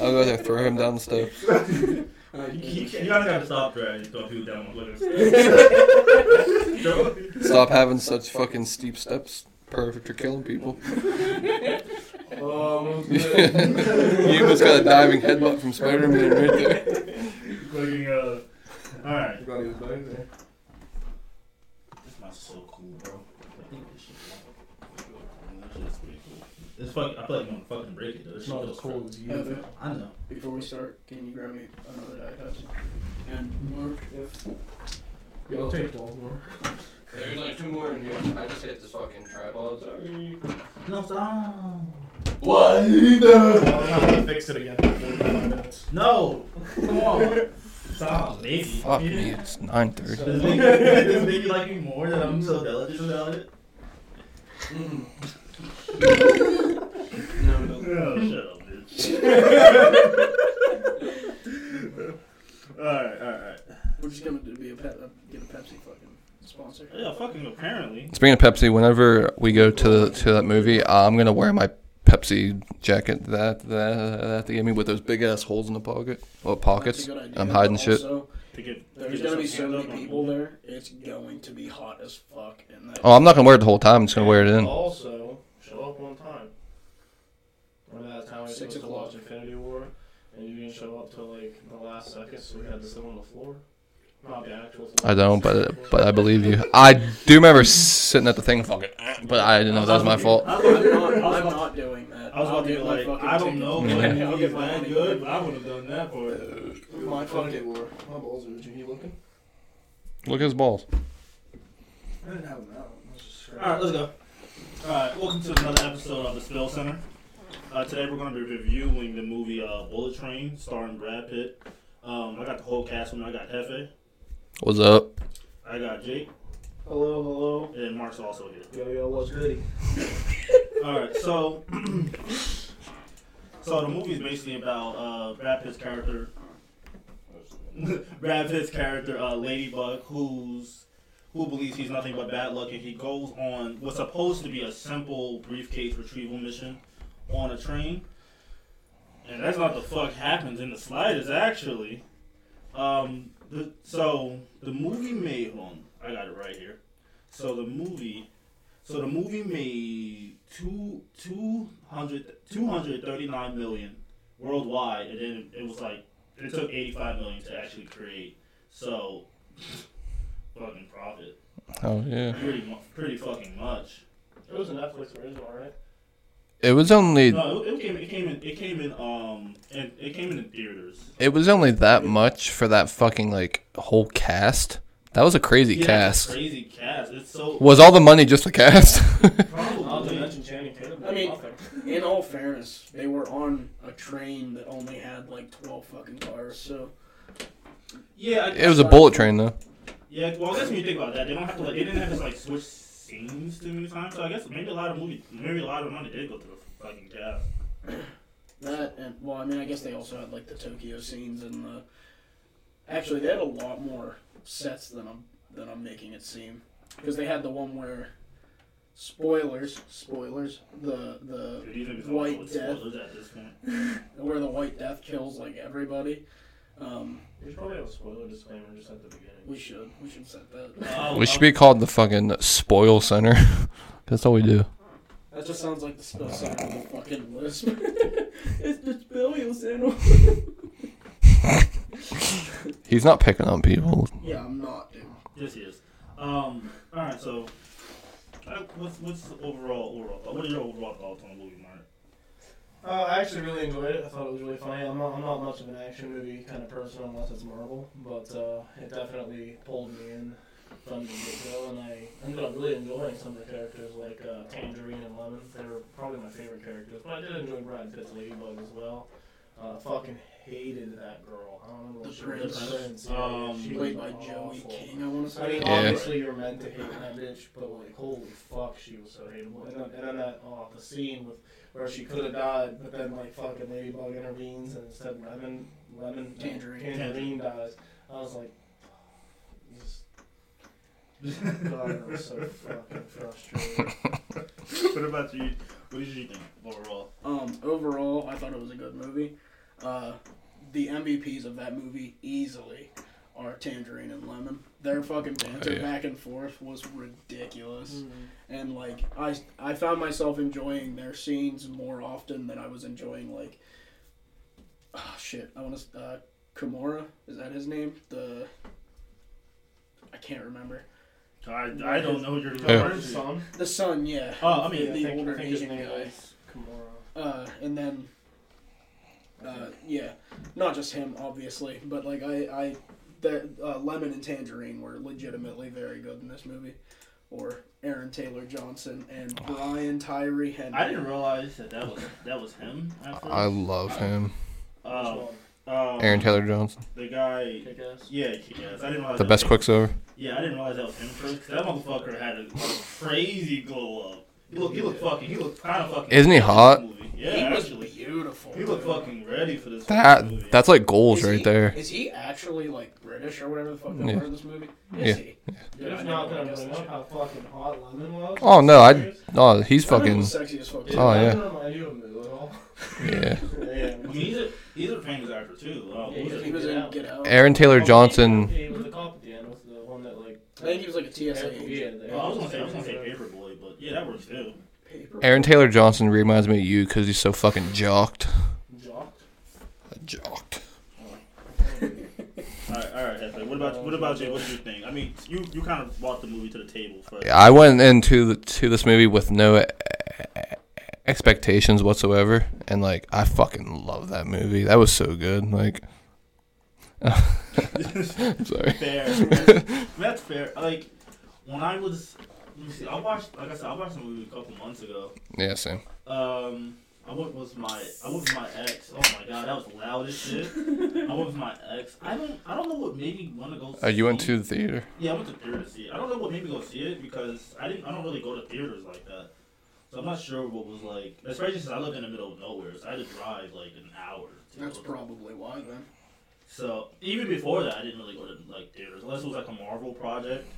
I'll go there, throw him down the steps. Uh, you, you, you gotta have to stop dragging throw people down on Twitter. Stop having such fucking steep steps. Perfect for killing people. Um, you almost got a diving headbutt from Spider-Man right there. Fucking, uh, alright. Gotta use both there. This mouse is so cool, bro. I think this shit. That shit's pretty cool. It's fucking. I feel like I'm gonna fucking break it though. This It's shit not feels as cold as you. Evan, I know. before we start, can you grab me another Diet Pepsi? And Mark, if Yeah, I'll take one more. There's like two more in here. I just hit this fucking tripod. Sorry. No, stop. What? I'm gonna fix it again. after five minutes. No. Come on. Stop, baby. Fuck me, it's 9.30. Does make, does make you like me more that I'm so diligent about it? no, mm. no. Oh, shut up, bitch. alright, alright. We're just gonna be a pep, uh, get a Pepsi fucking sponsor. Yeah, fucking apparently. Speaking of Pepsi, whenever we go to the, to that movie, I'm gonna wear my Pepsi jacket that that that they gave me with those big ass holes in the pocket, well pockets. That's a good idea. I'm hiding shit. Also, To get, there's get gonna be so many people the- there. It's going to be hot as fuck. In that. Oh, I'm not gonna wear it the whole time. I'm just gonna wear it in. Also, show up on time. Remember that time we were Six supposed to o'clock. watch Infinity War, and you didn't show up till like the last second, so we had to sit on the floor. Not the actual floor. I don't, but but I believe you. I do remember sitting at the thing, fucking, but I didn't know that was my fault. I I'm not, I was I'm not doing that. I was I'll about to be like, I don't know, but I'll he's get my that good, but I would have done that for it. My fucking. War. My balls are itchy. You looking? Look at his balls. I didn't have them out. I was just Alright, let's go. Alright, welcome to another episode of the Spill Center. Uh, today we're going to be reviewing the movie uh, Bullet Train, starring Brad Pitt. Um, I got the whole cast with me. I got Hefe, What's up? I got Jake, Hello, hello. and Mark's also here. Yo, yo, what's goody? Alright, so so the movie is basically about uh, Brad Pitt's character, Brad Pitt's character, uh, Ladybug, who's who believes he's nothing but bad luck, and he goes on what's supposed to be a simple briefcase retrieval mission on a train, and that's not the fuck happens in the slightest. Actually, um, the, so the movie made. Hold on, I got it right here. So the movie so the movie made two, two hundred two hundred thirty nine million worldwide, and then it was like it took 85 million to actually create. So fucking profit, Oh yeah. pretty pretty fucking much. It was a Netflix original, right? It was only No, it, it came it came in it came in um and it came in in theaters. it was only that much for that fucking like whole cast. That was a crazy Yeah, it's a cast. crazy cast. It's so Was all the money just the cast? Not to probably. mention Channing Tatum. I mean- nothing. In all fairness, they were on a train that only had like 12 fucking cars, so. Yeah, I, it was a bullet train though. Yeah, well, I guess when you think about that, they don't have to like they didn't have to like switch scenes too many times. So I guess maybe a lot of movie, maybe a lot of money did go to the fucking cast. That and well, I mean, I guess they also had like the Tokyo scenes and the. Actually, they had a lot more sets than I'm than I'm making it seem, because they had the one where, spoilers, spoilers, the the Dude, White Death. spoilers at this point. where the White Death kills like everybody. Um, We should probably have a spoiler disclaimer just at the beginning. We should we should set that. Uh, We should be called the fucking spoil center. That's all we do. That just sounds like the spill center with a fucking lisp. it's the spill center. He's not picking on people. Yeah, I'm not, dude. Yes, he is. Um. All right. So, uh, what's what's the overall overall? thought- What are your overall thoughts on the movie, Mark? Uh, I actually really enjoyed it. I thought it was really funny. I'm not, I'm not much of an action movie kind of person unless it's Marvel, but uh, it definitely pulled me in from the get go, and I ended up really enjoying some of the characters like uh, Tangerine and Lemon. They were probably my favorite characters, but I did enjoy Brad Pitt's Ladybug as well. Uh, fucking hated that girl. I don't remember what The she. Prince. The Prince. Yeah, Um, she Played by Joey. King, I want to say. I mean. Yeah. obviously you're meant to hate that bitch, but like, holy fuck, she was so hateable. And then, and then that, oh, the scene with where she could have died, but then like fucking Ladybug intervenes and instead lemon, lemon, Tangerine. tangerine dies. I was like, just, God, I was so fucking frustrated. what about you? What did you think overall? Um, overall, I thought it was a good movie. Uh, the MVPs of that movie easily are Tangerine and Lemon. Their fucking banter Oh, yeah. back and forth was ridiculous, Mm. and like I, I found myself enjoying their scenes more often than I was enjoying like, oh shit, I want to, uh, Kimura is that his name? The I can't remember. I, I don't know what you're Yeah. talking His son. The son, yeah. Oh, I mean, Yeah, I the think, older I think his Asian guy. was Kimura. Uh, and then Uh, yeah, not just him, obviously, but like I, I, that uh, Lemon and Tangerine were legitimately very good in this movie, or Aaron Taylor Johnson and Brian Tyree Henry. I didn't realize that that was that was him. At. I love him. Um, Which um, Aaron Taylor Johnson, the guy. Kick ass. Yeah, yes. I didn't realize the that- best Quicksilver. Yeah, I didn't realize that was him first. 'cause that motherfucker had a crazy glow up. He looked, he looked fucking, he looked kind of fucking. Isn't he hot? movie. Yeah, he was actually, beautiful. he looked fucking ready for this That movie. that's like goals Is right he- there. Is he actually like British or whatever the fuck they Yeah. were in this movie? Is Yeah. he? You're I just never not gonna guessed bring that up how fucking hot Lemon was. Oh no, I Serious? oh he's Lemon fucking was sexy as fuck. Did Oh, Lemon yeah. remind you of Moo at all? Yeah. yeah. I mean, he's a he's a famous actor too. Uh, Yeah, he it? He was in Out. Get Out. Aaron Taylor Johnson. He was the cop at the end. Was the one that like. I think he was like a TSA Yeah, agent. yeah, Oh, I was gonna say I was gonna say Paper Boi, but yeah, that works too. Paper. Aaron Taylor Johnson reminds me of you because he's so fucking jocked. Jocked. Jocked. All right, all right, Hefe. What about what about you? What did you think? I mean, you you kind of brought the movie to the table first. I went into the, to this movie with no expectations whatsoever, and like I fucking love that movie. That was so good. Like, I'm sorry. fair. That's fair. Like when I was, let me see. I watched, like I said, I watched the movie a couple months ago. Yeah, same. Um, I went with my, I went with my ex. Oh my god, that was loud as shit. I went with my ex. I don't, I don't know what made me want to go. Uh, you went to the theater. Yeah, I went to theater to see it. I don't know what made me go see it because I didn't. I don't really go to theaters like that. So I'm not sure what was like. Especially since I live in the middle of nowhere, so I had to drive like an hour. To That's probably why then. So even before that, I didn't really go to like theaters unless it was like a Marvel project.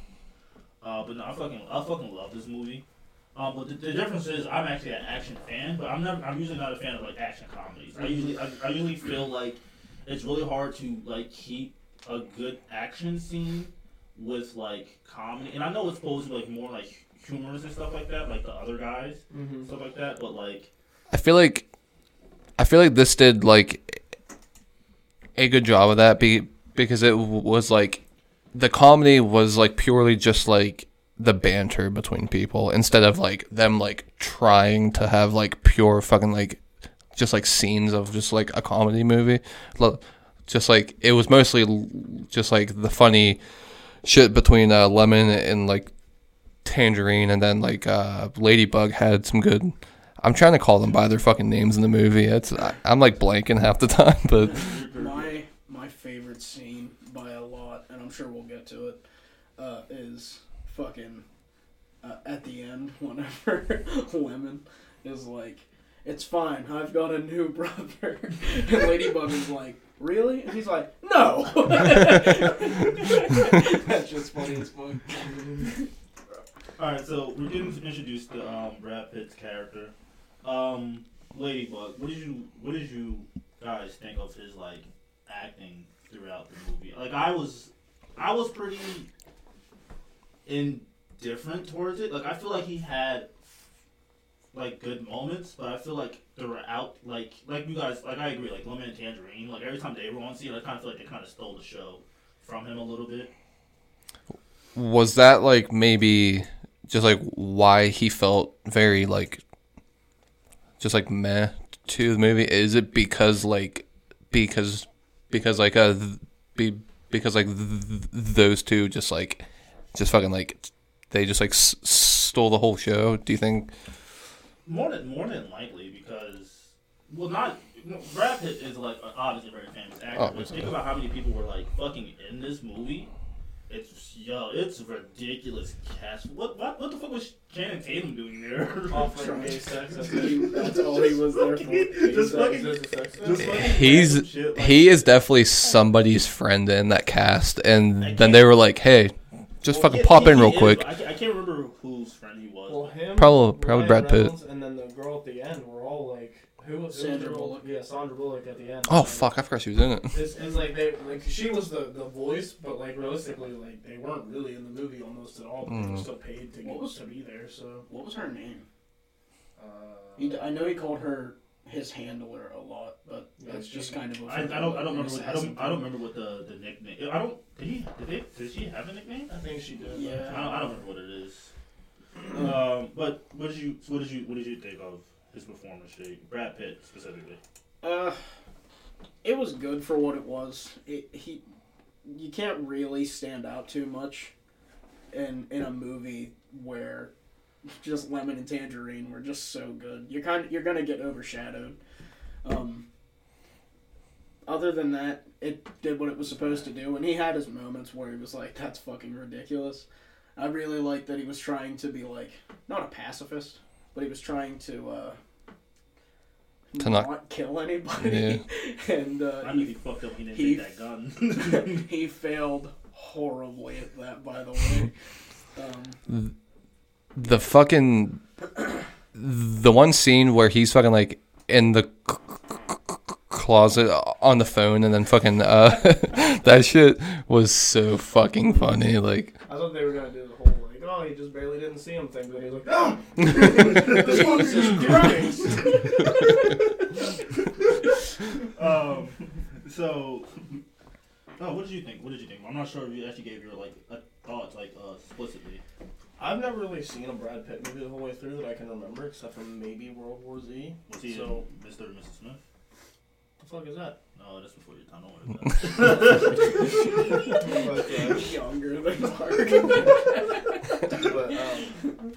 Uh, but no, I fucking I fucking love this movie. Um, but the, the difference is I'm actually an action fan, but I'm never I'm usually not a fan of like action comedies. I usually I, I usually feel like it's really hard to like keep a good action scene with like comedy. And I know it's supposed to be like more like humorous and stuff like that, like the other guys Mm-hmm. stuff like that. But like I feel like, I feel like this did like a good job of that. Be because it was like the comedy was like purely just like the banter between people instead of like them like trying to have like pure fucking like just like scenes of just like a comedy movie. Lo- Just like it was mostly l- just like the funny shit between uh, Lemon and like Tangerine, and then like uh, Ladybug had some good. I'm trying to call them by their fucking names in the movie. It's I, I'm like blanking half the time, but My my favorite scene by a lot, and I'm sure we'll get to it, uh, is fucking uh, at the end whenever Lemon is like, "It's fine, I've got a new brother," and Ladybug is like, "Really?" And he's like, "No." That's just funny as fuck. All right, so we're getting introduced to um, Brad Pitt's character, um, Ladybug. What did you What did you guys think of his like acting throughout the movie? Like I was, I was pretty indifferent towards it. Like I feel like he had like good moments, but I feel like throughout, like like you guys, like I agree, like Lemon and Tangerine, like every time they were on scene, I kind of feel like they kind of stole the show from him a little bit. was that like maybe just like why he felt very like just like meh to the movie? Is it because like because because like uh be because like th- th- those two just like just fucking like they just like s- stole the whole show? Do you think? More than more than likely because well not know, Brad Pitt is like obviously a very famous actor, but think about how many people were like fucking in this movie. It's yo, it's ridiculous cast. What what what the fuck was Channing Tatum doing there? Offering gay sex. That's. He- That's all he was there for. Just fucking- Is this Just fucking He's- shit, like- He is definitely somebody's friend in that cast, and then they were like, "Hey, just Well, fucking yeah, pop he- in real is, quick." I, can't- I can't remember whose friend he was. Well, him, Probably- probably Ryan Brad Pitt. Reynolds, and then the girl at the Who was Sandra who was the girl- Bullock. Yeah, Sandra Bullock at the end. Oh fuck, I forgot she was in it. It's, it's like they like she was the, the voice, but like realistically, like they weren't really in the movie almost at all. But They were Mhm. still paid to What get, was- to be there. So What was her name? uh, He, d- I know he called her his handler a lot, but Yeah, that's just kind of. a I, I don't I don't remember what, I don't I don't remember what the, the nickname. I don't did he did they did she have a nickname? I think she did. Yeah. I don't, I don't remember what it is. um, but what did you what did you what did you think of his performance? Brad Pitt specifically. Uh, it was good for what it was. It, he, you can't really stand out too much, in in a movie where just lemon and tangerine were just so good. You're kind of, you're gonna get overshadowed. Um. Other than that, it did what it was supposed to do, and he had his moments where he was like, "That's fucking ridiculous." I really liked that he was trying to be like not a pacifist, but he was trying to uh, To not- kill anybody. and uh, I knew he fucked up. He didn't he- take that gun. he failed horribly at that, by the way. Um, The fucking the one scene where he's fucking like in the c- c- c- closet on the phone and then fucking uh that shit was so fucking funny like I thought they were gonna do the like, oh, he just barely didn't see him thing, but he's like, oh, Jesus Christ. um, so, oh, what did you think? What did you think? I'm not sure if you actually gave your like thoughts like uh, explicitly. I've never really seen a Brad Pitt movie the whole way through that I can remember, except for maybe World War Z. Was he So- in Mr. and Mrs. Smith? What the fuck is that? No, that's before your time. Don't worry about that. younger than Mark. but, um,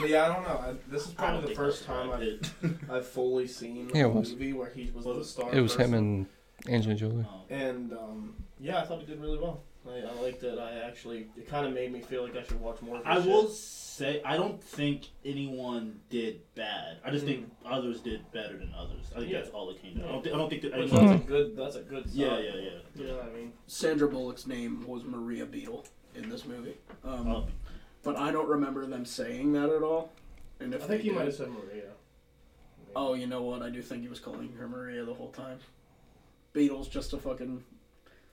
but yeah, I don't know. I, this is probably the first time I've, I've fully seen Yeah, a it was. movie where he was the star. it was him and Angelina Jolie. Um, And um, yeah, I thought he did really well. I, I liked it. I actually, it kind of made me feel like I should watch more. Of his I shit. will say I don't think anyone did bad. I just think others did better than others. I think Mm. Yeah. that's all it came down. I don't, think, I don't think that. I Which don't that's a good. That's a good. yeah, sign. yeah, yeah. You know what I mean? Sandra Bullock's name was Maria Beetle in this movie, um, Uh, but I don't remember them saying that at all. And if I think they he might have said Maria. Oh, you know what? I do think he was calling her Maria the whole time. Beetle's just a fucking.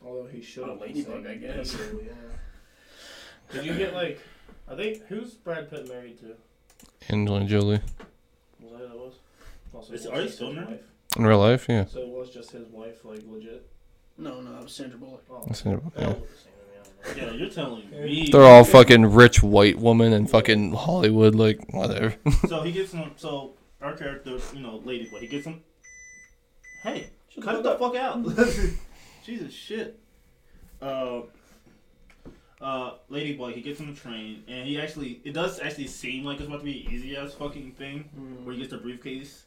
Although he should have been ladybug, I guess. Yeah. Did you get like? I think who's Brad Pitt married to? Angelina Jolie. Was that who that was? Also, Is- it are was they just still his married? wife. In real life, yeah. So it was just his wife, like legit. No, no, that was Sandra Bullock. Oh, That's it, they yeah. all look the same to me, I don't know. yeah, you're telling me. They're all fucking rich white women in fucking Hollywood, like whatever. So he gets him. So our character, you know, Ladyboy, he gets him. Hey, Shut cut the the fuck out. Jesus shit. Uh, uh, Ladyboy, he gets on the train, and he actually, it does actually seem like it's about to be an easy ass fucking thing where he gets the briefcase.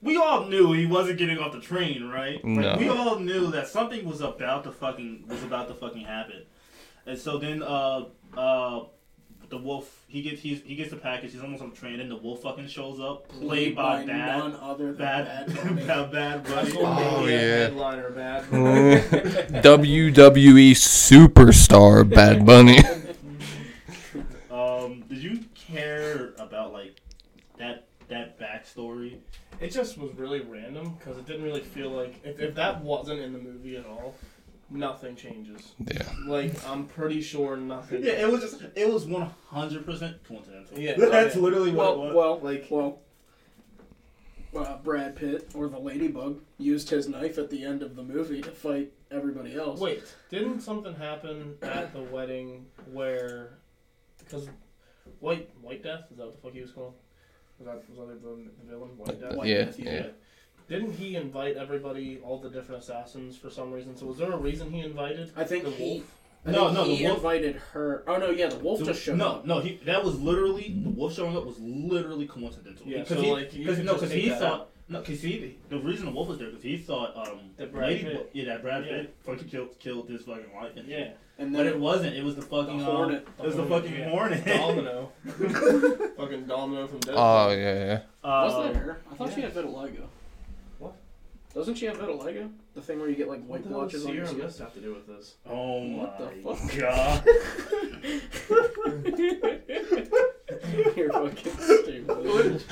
We all knew he wasn't getting off the train, right? No. Like, we all knew that something was about to fucking was about to fucking happen, and so then uh uh the wolf he gets he's, he gets the package. He's almost on the train, and the wolf fucking shows up, played by, bad none other than bad Bad Bunny. bad bad That's buddy. what made Oh, the yeah. headliner bad. WWE superstar Bad Bunny. Um, did you care about like that that backstory? It just was really random because it didn't really feel like if, if that wasn't in the movie at all, nothing changes. Yeah. Like I'm pretty sure nothing. Yeah, it was just it was one hundred percent coincidental. Yeah, that's okay. literally what Well, it was. well, like well. Uh, Brad Pitt or the Ladybug used his knife at the end of the movie to fight everybody else. Wait, didn't something happen at the wedding where because White White Death is that what the fuck he was called? Was that was that the, the villain White Death? White Yeah, Death, yeah. Didn't he invite everybody, all the different assassins, for some reason? So was there a reason he invited? I think the he. wolf? I No, think no, the wolf- invited her. Oh no, yeah, the wolf The- just showed no, up. no, no, he that was literally the wolf showing up was literally coincidental. Yeah, because so, he, like, you cause, no, because he thought out. no, because he the reason the wolf was there because he thought um That Brad Lady, Pitt. yeah that Brad Yeah. Pitt fucking killed killed his fucking wife and Yeah, And but it wasn't. It was the fucking The um, it was the The fucking hornet, yeah. hornet. Domino. Fucking Domino from Deadpool. Oh yeah, yeah. Uh, was that her? I thought she yeah. had vitiligo. Doesn't she have vitiligo? The thing where you get like What white the blotches on your Sierra skin. Mist have to do with this? Oh What the my fuck? god. You're fucking stupid.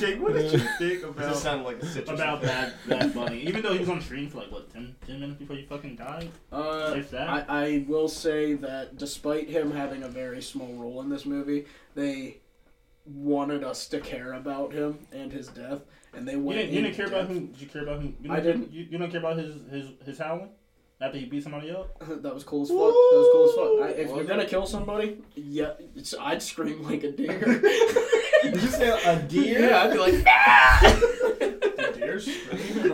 Jake, what did you think This about sounded like a citrus. about Bad Bad Bunny? Even though he was on stream for like what 10, 10 minutes before he fucking died. Uh, If that. I, I will say that despite him having a very small role in this movie, they wanted us to care about him and his death, and they you didn't, you didn't care about depth. him. Did you care about him? You I didn't. You, you don't care about his his his howling after he beat somebody up. that was cool as fuck. That was cool as fuck. I, if Was you're gonna kill somebody, yeah, it's, I'd scream like a deer. Did you say a deer? yeah, I'd be like. The deer scream.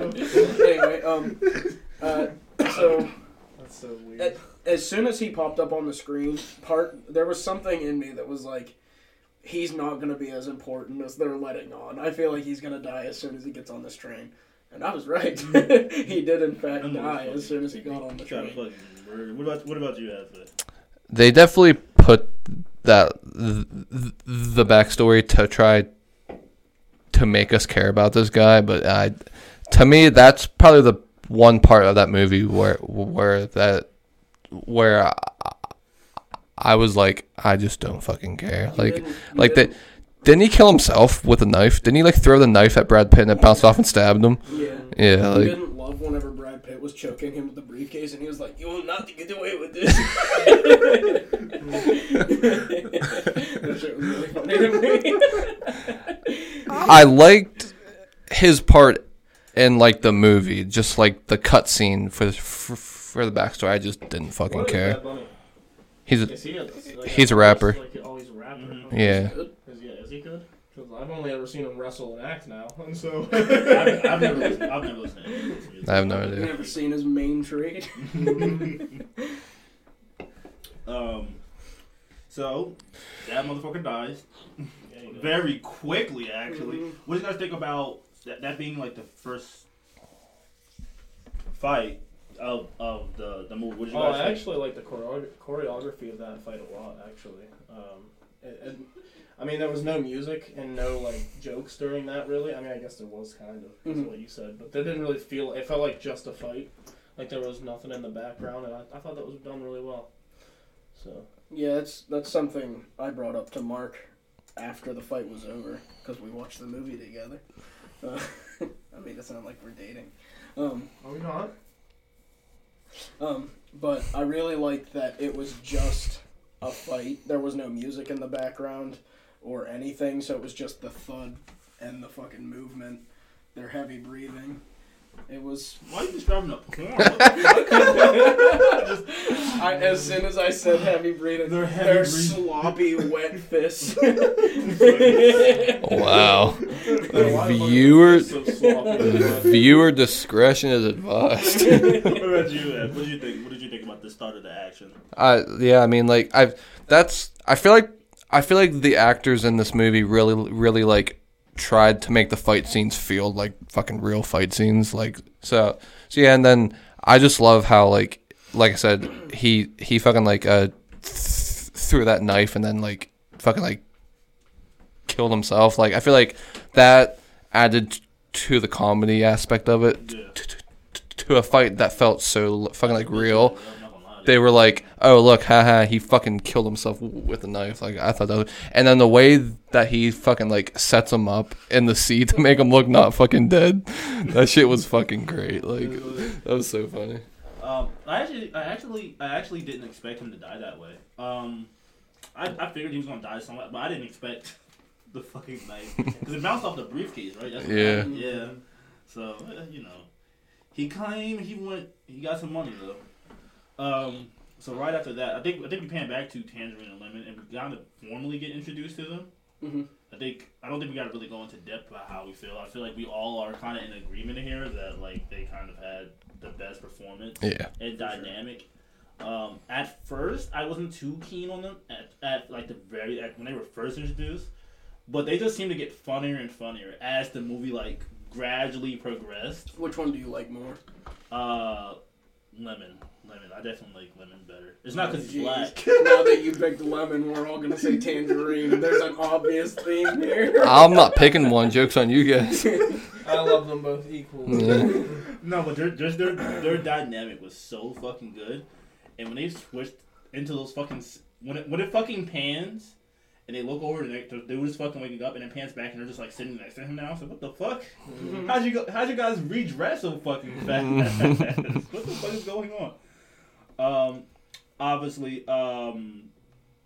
anyway, um, uh, so That's so weird. At- as soon as he popped up on the screen, part there was something in me that was like, he's not gonna be as important as they're letting on. I feel like he's gonna die as soon as he gets on this train, and I was right. Mm-hmm. he did in fact die as soon as he got on the train. What about what about you, Ashley? They definitely put that th- th- the backstory to try to make us care about this guy, but I, to me, that's probably the one part of that movie where where that where I, was like, I just don't fucking care. Like, didn't- like that. didn't- Didn't he kill himself with a knife? Didn't he like throw the knife at Brad Pitt and it bounced off and stabbed him? Yeah. Yeah, He like didn't love whenever Brad Pitt was choking him with the briefcase, and he was like, "You will not get away with this." that shit was really funny to me. I liked his part in like the movie, just like the cutscene for, for for the backstory. I just didn't fucking care. Bad Bunny? He's a, Is he a, like, He's a rapper. Like, oh, he's a rapper. Mhm. Okay. yeah. Is he, is he good? Because I've only ever seen him wrestle and act now, and so. I've, I've never listened. I've never listened. To any of. I have no I've idea. never seen his main trade. Um. So that motherfucker dies Yeah, you know. very quickly. Actually, Mhm. what do you guys think about that, that being like the first fight of of the the movie? What did you Oh, guys I think? actually like the choreo- choreography of that fight a lot. Actually, um, it, it, I mean, there was no music and no like jokes during that. Really, I mean, I guess there was kind of, is Mhm. what you said, but they didn't really feel. It felt like just a fight. Like there was nothing in the background, and I, I thought that was done really well. So Yeah, that's that's something I brought up to Mark after the fight was over because we watched the movie together. Uh, I made it sound like we're dating. Um, are we not? Um, but I really liked that it was just a fight. There was no music in the background or anything, so it was just the thud and the fucking movement, their heavy breathing. It was. Why are you describing a porn? What the fuck? I, as soon as I said heavy breathing, They're heavy their breathing. sloppy, wet fists. Wow. The Viewer- is it so sloppy? Viewer discretion is advised. what about you, Ed? What did you think? What did you think about the start of the action? I yeah, I mean like I've that's I feel like I feel like the actors in this movie really really like tried to make the fight scenes feel like fucking real fight scenes like so so yeah and then I just love how like like I said he he fucking like uh th- threw that knife and then like fucking like killed himself like I feel like that added to the comedy aspect of it Yeah. to, to, to a fight that felt so fucking like real I'm not gonna lie. they were like, "Oh, look, haha, he fucking killed himself with a knife." Like I thought that, was, and then the way that he fucking like sets him up in the seat to make him look not fucking dead, that shit was fucking great. Like that was so funny. Um, I actually, I actually, I actually didn't expect him to die that way. Um, I, I figured he was gonna die somewhere, but I didn't expect the fucking knife because it bounced off the briefcase, right? That's what Yeah. happened. yeah. So uh, you know, he claimed he went, he got some money though. Um, so right after that, I think I think we pan back to Tangerine and Lemon, and we got to formally get introduced to them. hmm I think I don't think we got to really go into depth about how we feel. I feel like we all are kind of in agreement here that like they kind of had the best performance Yeah, and dynamic. Um, at first, I wasn't too keen on them at, at like the very at, when they were first introduced, but they just seemed to get funnier and funnier as the movie like gradually progressed. Which one do you like more? Uh, lemon, lemon. I definitely like lemon better. It's not because he's Jeez. black. now that you picked lemon, we're all gonna say tangerine. There's an obvious theme here. I'm not picking one. Jokes on you guys. I I love them both equally. Yeah. No, but their their their, their dynamic was so fucking good, and when they switched into those fucking when it when it fucking pans, and they look over and they they was fucking waking up, and it pans back and they're just like sitting next to him now. I was like, what the fuck? Mm-hmm. How'd you go? How'd you guys redress so fucking fast? what the fuck is going on? Um, obviously, um,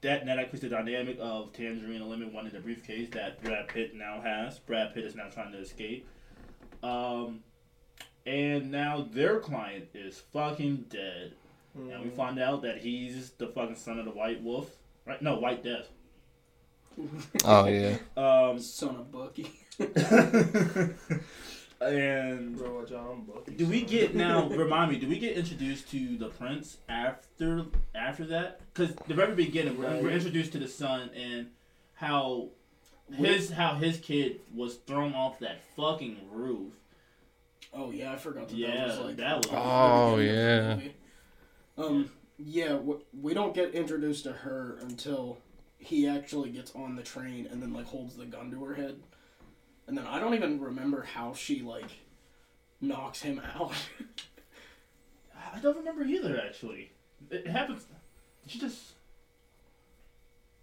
that that increased the dynamic of Tangerine and Lemon wanting the briefcase that Brad Pitt now has. Brad Pitt is now trying to escape. Um, and now their client is fucking dead, and we find out that he's the fucking son of the White Wolf, right? No, White Death. Oh yeah. Um, Son of Bucky. and Bro, John Bucky. Do we get now? remind me. Do we get introduced to the prince after after that? Because the very beginning, we're, we're introduced to the son and how his how his kid was thrown off that fucking roof. Oh yeah, I forgot that. Yeah, that was like that was- Oh, beginning of the yeah. Um. Yeah, w- we don't get introduced to her until he actually gets on the train and then like holds the gun to her head, and then I don't even remember how she like knocks him out. I don't remember either. Actually, it happens. Did you just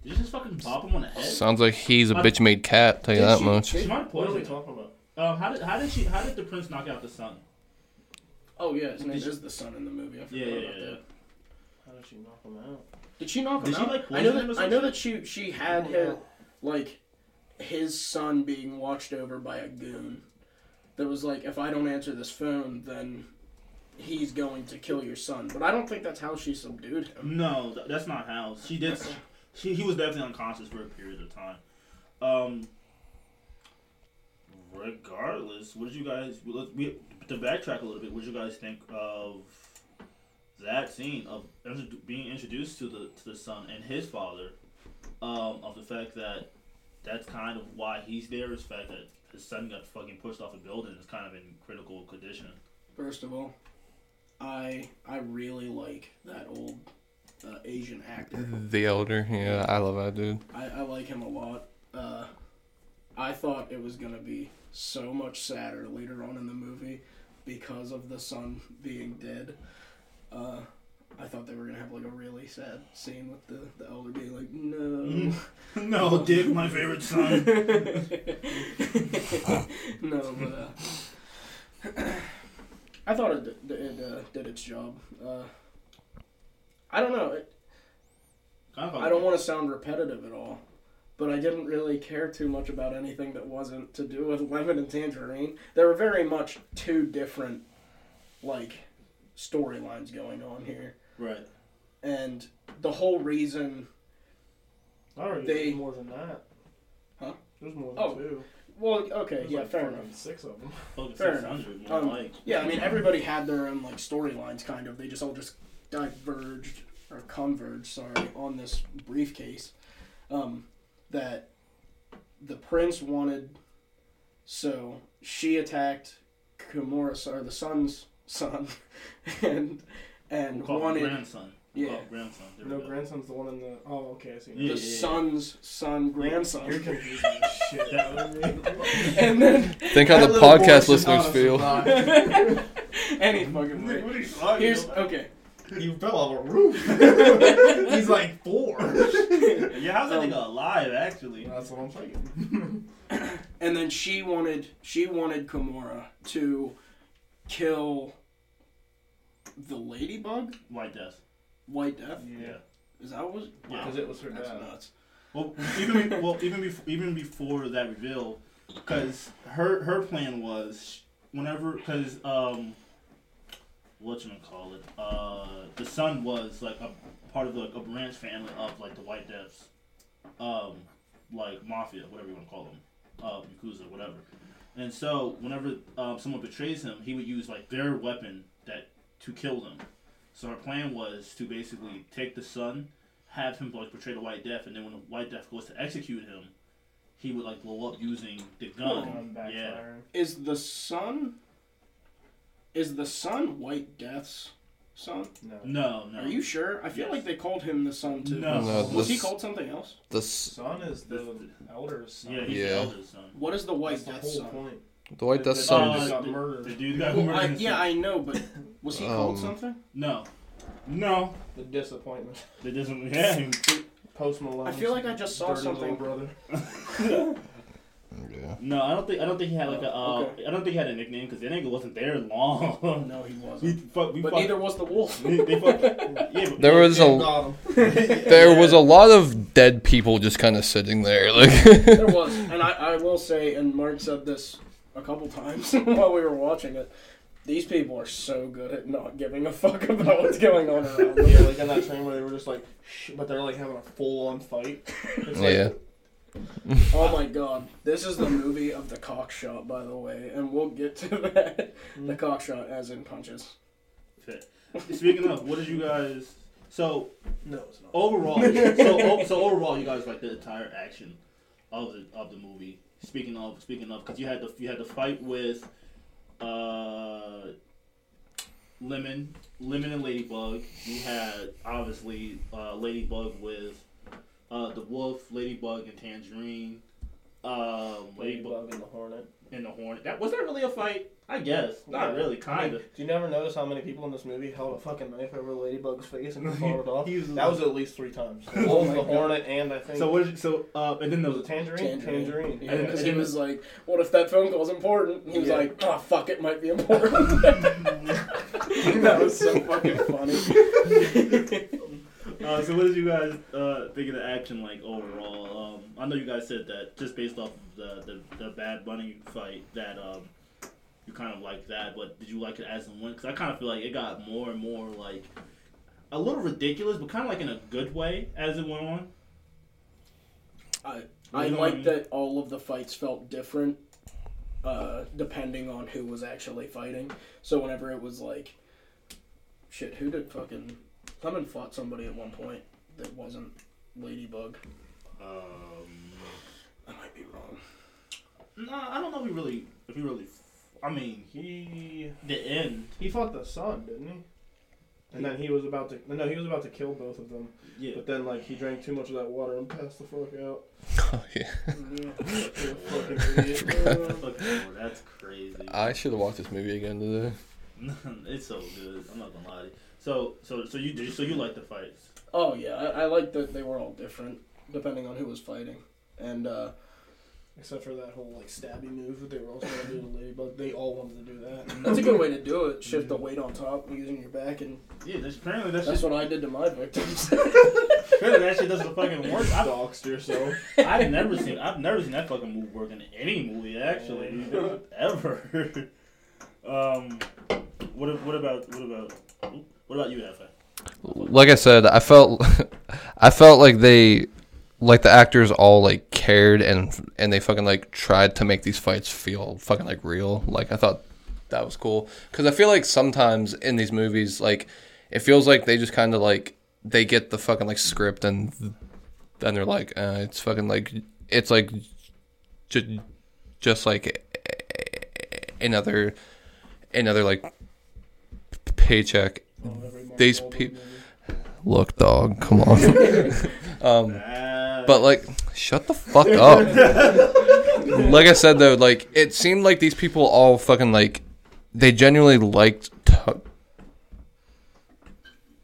did you just fucking bop him on the head? Sounds like he's a bitch made cat. Tell you Did that she- much. She might have What are we talking about? Um, how did how did she how did the prince knock out the sun? oh yeah, his name Did she- is the sun in the movie. I forgot Yeah, yeah, about yeah. that. How did she knock him out? Did she knock Did him she, out? like, I know poison him or that I know that she she had him like his son being watched over by a goon. That was like, if I don't answer this phone, then he's going to kill your son. But I don't think that's how she subdued him. No, that's not how. She did. She, he was definitely unconscious for a period of time. Um. Regardless, what did you guys? Let's we to backtrack a little bit. What did you guys think of that scene of being introduced to the to the son and his father? Um, of the fact that that's kind of why he's there. Is the fact that his son got fucking pushed off a building. Is kind of in critical condition. First of all, I I really like that old uh, Asian actor. The elder. Yeah, I love that dude. I, I like him a lot. Uh, I thought it was gonna be so much sadder later on in the movie because of the son being dead. Uh, I thought they were gonna have like a really sad scene with the, the elder being like, no. no, Dick, my favorite son. no, but uh, I thought it, d- it uh, did its job. Uh, I don't know. It, I don't want to sound repetitive at all, but I didn't really care too much about anything that wasn't to do with lemon and tangerine. There were very much two different, like, storylines going on here, Right. and the whole reason. I already They- more than that. Huh? There's more than two. Well, okay, There's yeah, like fair enough. Six of them. Fucking Fair 600, more Um, like. Yeah, I mean everybody had their own like storylines, kind of. They just all just diverged or converged, sorry, on this briefcase. Um, that the prince wanted, so she attacked Kimura, or the son's son, and and We'll call him wanted grandson. We'll Yeah. him grandson. There No, grandson's the one in the. Oh, okay, I see. Yeah, the yeah, yeah. son's son grandson, You're confusing the shit out of me. and then Think how the podcast listeners feel. survive. any fucking way. What are you talking Here's about? okay. You fell off a roof. He's like four. Yeah, how's that Um, nigga alive, actually? That's what I'm saying. and then she wanted she wanted Kimura to kill the ladybug, White Death. White Death. Yeah. Is that what? Was, Yeah. Because it was her That's dad. nuts. Well, even be- well, even before even before that reveal, because her her plan was whenever because um, what you call it? Uh, the son was like a part of like a branch family of like the White Deaths, um, like mafia, whatever you want to call them, uh, yakuza, whatever. And so whenever um, someone betrays him, he would use like their weapon that to kill them. So our plan was to basically take the son have him like portray the White Death, and then when the White Death goes to execute him, he would like blow up using the gun. Gun yeah. Is the son? Is the son White Death's son? No. no, no. Are you sure? I feel Yes. like they called him the son too. No. No, Was he called something else? The Son is the elder's son. Yeah, he's Yeah. the eldest son. What is the White That's Death's whole son? point. The white dust the, son. Uh, dude got murdered. The dude got Well, murdered. I, in yeah. I know, but was he called Um, something? No, no. The disappointment. They doesn't. Yeah. Post Malone. I feel like I just saw something. brother. Yeah. No, I don't think. I don't think he had like a. Uh, okay. I don't think he had a nickname because the nigga wasn't there long. No, he we wasn't. fuck. We But fuck. neither was the wolf. They, they fuck. Yeah, but There was a got him. there was a lot of dead people just kind of sitting there, like. There was, and I, I will say, and Mark said this a couple times while we were watching it. These people are so good at not giving a fuck about what's going on around them. Yeah, like in that train where they were just like, Shh, but they're like having a full on fight. It's like, yeah. Oh my god, this is the movie of the cock shot, by the way, and we'll get to that. Hmm. The cock shot, as in punches. Speaking of, what did you guys? So No, it's not. overall, so o- so overall, you guys like the entire action of the of the movie. Speaking of, speaking of, because you had the you had the fight with uh, Lemon, Lemon and Ladybug. You had obviously uh, Ladybug with uh, the Wolf, Ladybug and Tangerine. Um, Ladybug Ladybug and the Hornet. And the Hornet. That was that really a fight? I guess not Yeah. really, kind of. Do you never notice how many people in this movie held a fucking knife over Ladybug's face and fought it off? He was- That was at least three times. Both my the God. Hornet and I think. So what? Did you, so uh, and then there was a it Tangerine? Tangerine. Yeah, And- because and he was like, "What if that phone call is important?" He was Yeah. like, "Oh fuck, it might be important." that was so fucking funny. Uh, so what did you guys uh, think of the action like overall? I know you guys said that just based off of the the, the Bad Bunny fight that um, you kind of like that, but did you like it as it went? Because I kind of feel like it got more and more like a little ridiculous, but kind of like in a good way as it went on. I I know I like mean? that all of the fights felt different, uh, depending on who was actually fighting. So whenever it was like, shit, who did fucking Lemon fought somebody at one point that wasn't Ladybug. Um, I might be wrong. no, I don't know if he really, if he really. I mean, he the end. he fought the son, didn't he? And then he was about to no, he was about to kill both of them. Yeah. But then like he drank too much of that water and passed the fuck out. Oh, yeah. Like a fucking idiot. Fucking Lord, that's crazy. I should have watched this movie again today. it's so good. I'm not gonna lie. to you. So, so, so you did. So you like the fights? Oh yeah, I, I like that they were all different depending on who was fighting, and uh, Except for that whole like stabby move that they were also gonna do to Ladybug. They all wanted to do that. that's a good way to do it. Shift the weight on top using your back, and Yeah. That's, apparently that that's shit. what I did to my victims. Apparently that shit doesn't fucking work. I've, Doxed yourself. I've never seen. I've never seen that fucking move work in any movie actually ever. um, what what about what about what about you, Efe? Like I said, I felt, I felt like they, like the actors all like cared and and they fucking like tried to make these fights feel fucking like real. Like I thought that was cool because I feel like sometimes in these movies, like it feels like they just kind of like they get the fucking like script and then they're like, uh, it's fucking like it's like just just like another another like paycheck. Oh, These Wahlberg peop- movie. Look, dog, come on. um, Uh, but like, shut the fuck up. like I said though, like it seemed like these people all fucking like they genuinely liked to,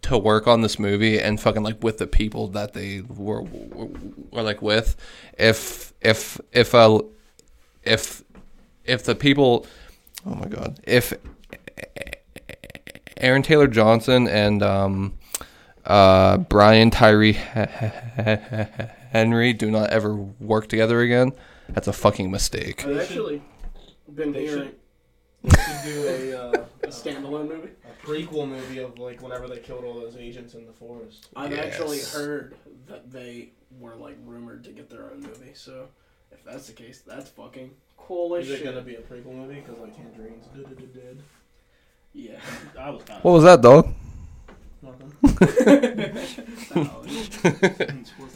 to work on this movie and fucking like with the people that they were were, were like with. If if if uh if if the people, oh my god, if Aaron Taylor Johnson and um uh, Brian Tyree Henry do not ever work together again, that's a fucking mistake. I've actually been They hearing They should do a, uh, a standalone movie. a prequel movie of like whenever they killed all those agents in the forest. I've actually heard that they were like rumored to get their own movie. So if that's the case, that's fucking cool as Is it gonna be a prequel movie? Because like Tangerine's dead, dead. Yeah. I was kind What was that, dog? Nothing.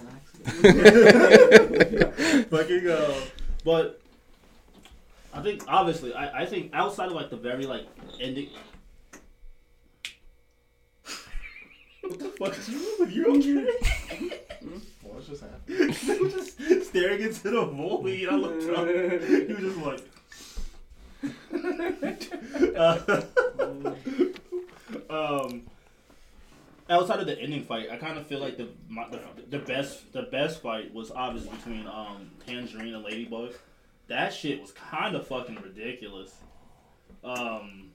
fucking uh, but I think obviously I, I think outside of like the very like ending. What the fuck is wrong with you? Okay? What's just happening? I was just staring into the void. I looked up. He was just like, Uh, um, outside of the ending fight, I kind of feel like the, my, the the best the best fight was obviously between um Tangerine and Ladybug. That shit was kind of fucking ridiculous. Um,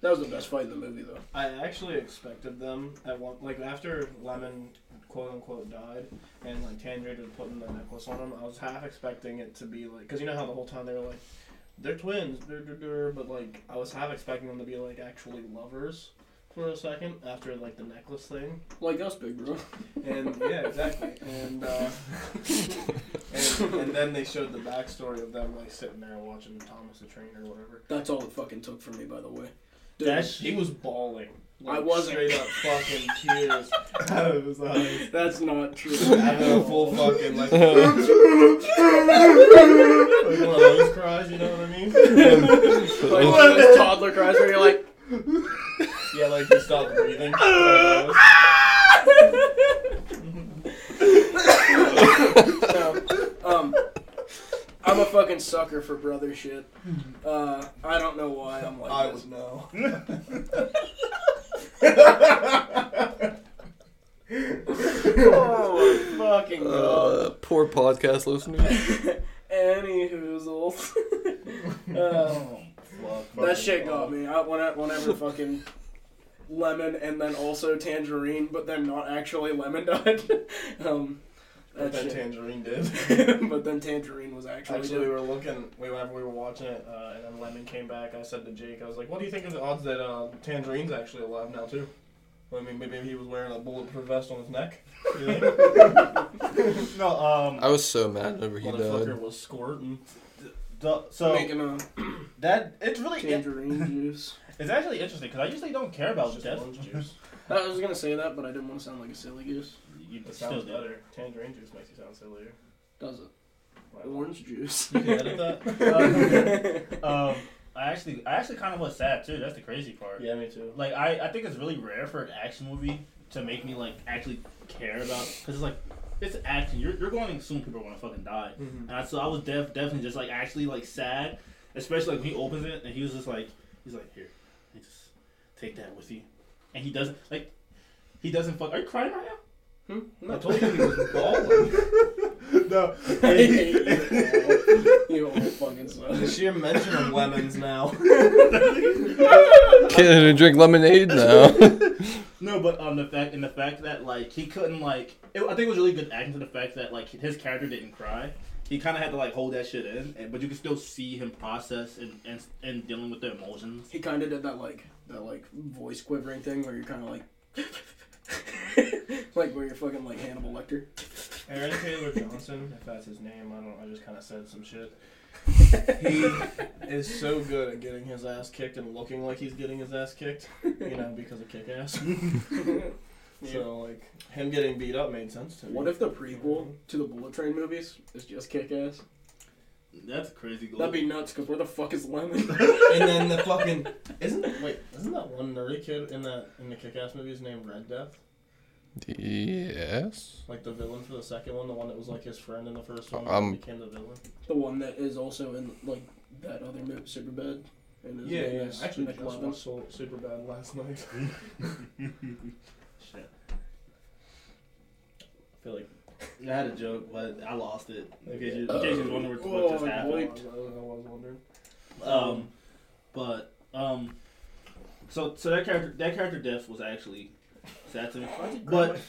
That was the best fight in the movie, though. I actually expected them at one like after Lemon quote unquote died and like Tangerine was putting the necklace on him. I was half expecting it to be like because you know how the whole time they were like they're twins, but like I was half expecting them to be like actually lovers for a second after like the necklace thing. Like us, big bro. And yeah, exactly. And, uh, and and then they showed the backstory of them like sitting there watching Thomas the Train or whatever. That's all it fucking took for me, by the way. Dude, that He was bawling. Like, I wasn't. straight up fucking tears out of his eyes. that's not true. Having a full fucking like, like one of those cries, you know what I mean? like one of those toddler cries where you're like, Yeah, like you stop breathing. no. Um, I'm a fucking sucker for brother shit. Uh, I don't know why I'm like I this. would know. Oh my fucking god. Uh, poor podcast listeners. Any hoozles. uh, Oh, that shit got me. I, when I, whenever fucking lemon and then also tangerine, but then not actually lemon died. um, But that then shit. Tangerine did. but then tangerine was actually. Actually, we were looking. We whenever we were watching it, uh, and then Lemon came back. I said to Jake, I was like, "What do you think of the odds that uh, Tangerine's actually alive now too?" I mean, maybe he was wearing a bulletproof vest on his neck. No, um, I was so mad whenever he Motherfucker died. was squirting. the, so making a that it's really tangerine juice. It's actually interesting because I usually don't care about Just death. orange juice. I was gonna say that, but I didn't want to sound like a silly goose. You It still sounds do. better. Tangerine juice makes you sound sillier. Does it? Like, Orange juice. You can edit that. Um, I actually, I actually kind of was sad too. That's the crazy part. yeah, me too. Like, I, I think it's really rare for an action movie to make me like actually care about because it's like it's action. You're, you're going to assume people are gonna fucking die. Mm-hmm. And I, so I was def- definitely just like actually like sad, especially like when he opens it and he was just like he's like here, you just take that with you, and he doesn't like he doesn't fuck. Are you crying right now? Hmm? I told you he was balling. no. I hate you. You old fucking The son. sheer mention of lemons now. Can't even drink lemonade now. No, but um, the fact and the fact that like he couldn't like, it, I think it was really good acting to the fact that like his character didn't cry. He kind of had to like hold that shit in, and, but you could still see him process and and, and dealing with the emotions. He kind of did that like that like voice quivering thing where you're kind of like. like where you're fucking like Hannibal Lecter. Aaron Taylor Johnson, if that's his name, I don't. I just kind of said some shit. He is so good at getting his ass kicked and looking like he's getting his ass kicked, you know, because of kick ass. So like him getting beat up made sense to me. What if the prequel to the Bullet Train movies is just kick ass? That's crazy. Goal. That'd be nuts, because where the fuck is Lemon? And then the fucking isn't wait isn't that one nerdy kid in that in the kick ass movies named Red Death? yes. Like the villain for the second one, the one that was like his friend in the first one, Um, became the villain. the one that is also in like that other movie, Superbad. And his Yeah, name yeah. is Actually, Nick just Levin. watched Soul- Superbad last night. Shit. I feel like I had a joke, but I lost it. In case you, in case you was wondering what, what just I happened. believe- I was, I was wondering. Um, but um, so so that character that character death was actually sad to me. But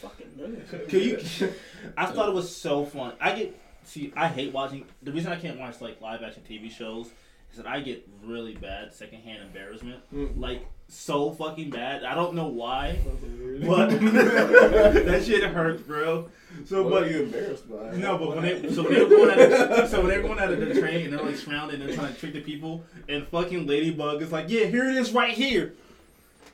can you? I thought it was so fun. I get see. I hate watching. The reason I can't watch like live action TV shows is that I get really bad secondhand embarrassment. Mm. Like so fucking bad. I don't know why, but that shit hurts, bro. So, what but you embarrassed by? no, but when they so when they were going out of, so when they were going out of the train and they're like surrounded and they're trying to trick the people and fucking Ladybug is like, yeah, here it is right here,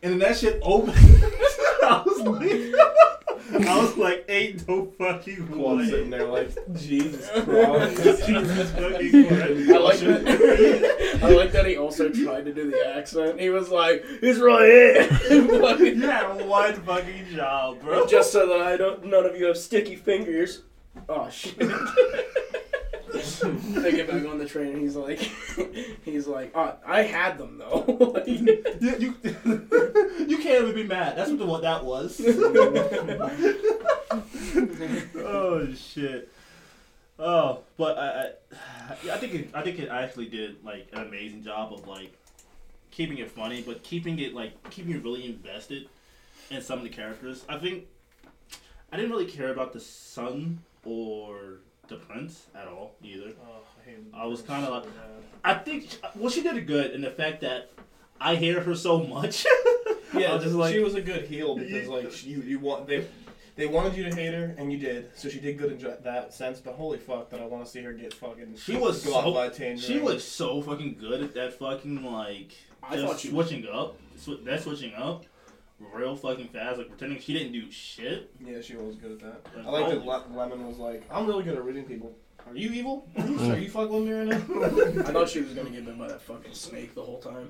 and then that shit opened. I was like, I was like, ain't no fucking Claude way. sitting there like Jesus Jesus Christ. fucking Christ. I like that. I like that he also tried to do the accent. He was like, "It's right here," You had one fucking job, bro. just so that I don't. None of you have sticky fingers. Oh shit. they get back on the train, and he's like, he's like, oh, I had them though. Like, you, you, you can't even be mad. That's what the, that was. oh shit. Oh, but I, I, I think it, I think it actually did like an amazing job of like keeping it funny, but keeping it like keeping you really invested in some of the characters. I think I didn't really care about the son or the prince at all either. Oh, I, I was kinda so like- bad. I think well she did it good in the fact that I hated her so much. Yeah, just like she was a good heel because like she, you you want they they wanted you to hate her and you did, so she did good in that sense. But holy fuck, that I want to see her get fucking She was so- by Tangerine. She was so fucking good at that fucking like I just thought she was- switching up. Sw- that switching up real fucking fast, like pretending she didn't do shit. Yeah, she was good at that. Like, I like that oh. Le- Lemon was like, I'm really good at reading people. Are you evil? Are you, are you fucking with me right now? I thought she was gonna get bit by that fucking snake the whole time.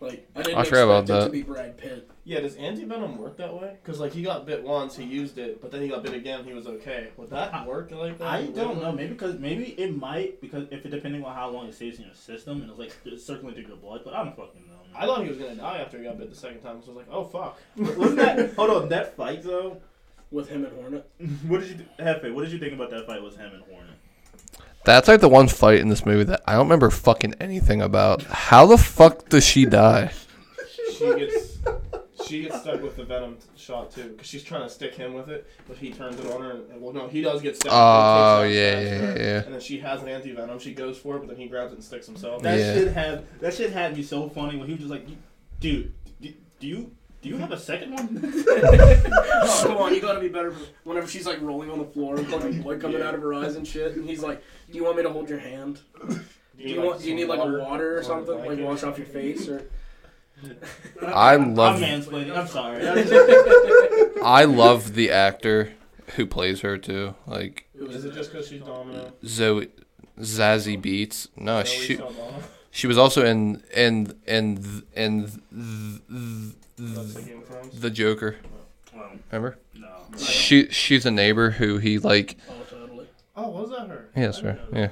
Like I didn't I expect forgot about it that. to be Brad Pitt. yeah, does anti venom work that way? Because like he got bit once, he used it, but then he got bit again, he was okay. Would that work like that? I don't know. Maybe because maybe it might because if it depending on how long it stays in your system and it's like it's circling through your blood. But I don't fucking know. I thought he was gonna die after he got bit the second time. So I was like, oh fuck. Wasn't that hold on that fight though? With him and Hornet. What did you Hefe? What did you think about that fight with him and Hornet? That's like the one fight in this movie that I don't remember fucking anything about. How the fuck does she die? she gets she gets stuck with the venom shot too because she's trying to stick him with it, but he turns it on her. And, well, no, he does get stuck. Oh He takes yeah, out yeah, faster, yeah. And then she has an anti venom. She goes for it, but then he grabs it and sticks himself. That Yeah. shit had that shit had me so funny when he was just like, dude, do, do you do you have a second one? oh, come on, you gotta be better. Whenever she's like rolling on the floor with like blood coming out of her eyes and shit, and he's like, "Do you want me to hold your hand? Do you want? Do you need like a water or something? Like wash off your face or?" I love- I'm mansplaining. I'm sorry. I love the actor who plays her too. Like Is it just because she's Domino? Zoe Zazie Beetz. No, Zoe she Saldana? she was also in in in in the, That's the Game of Thrones. the Joker. well, Remember? no. She she's a neighbor who he like. Oh, totally. Oh, was that her? Yes, sir. Yeah.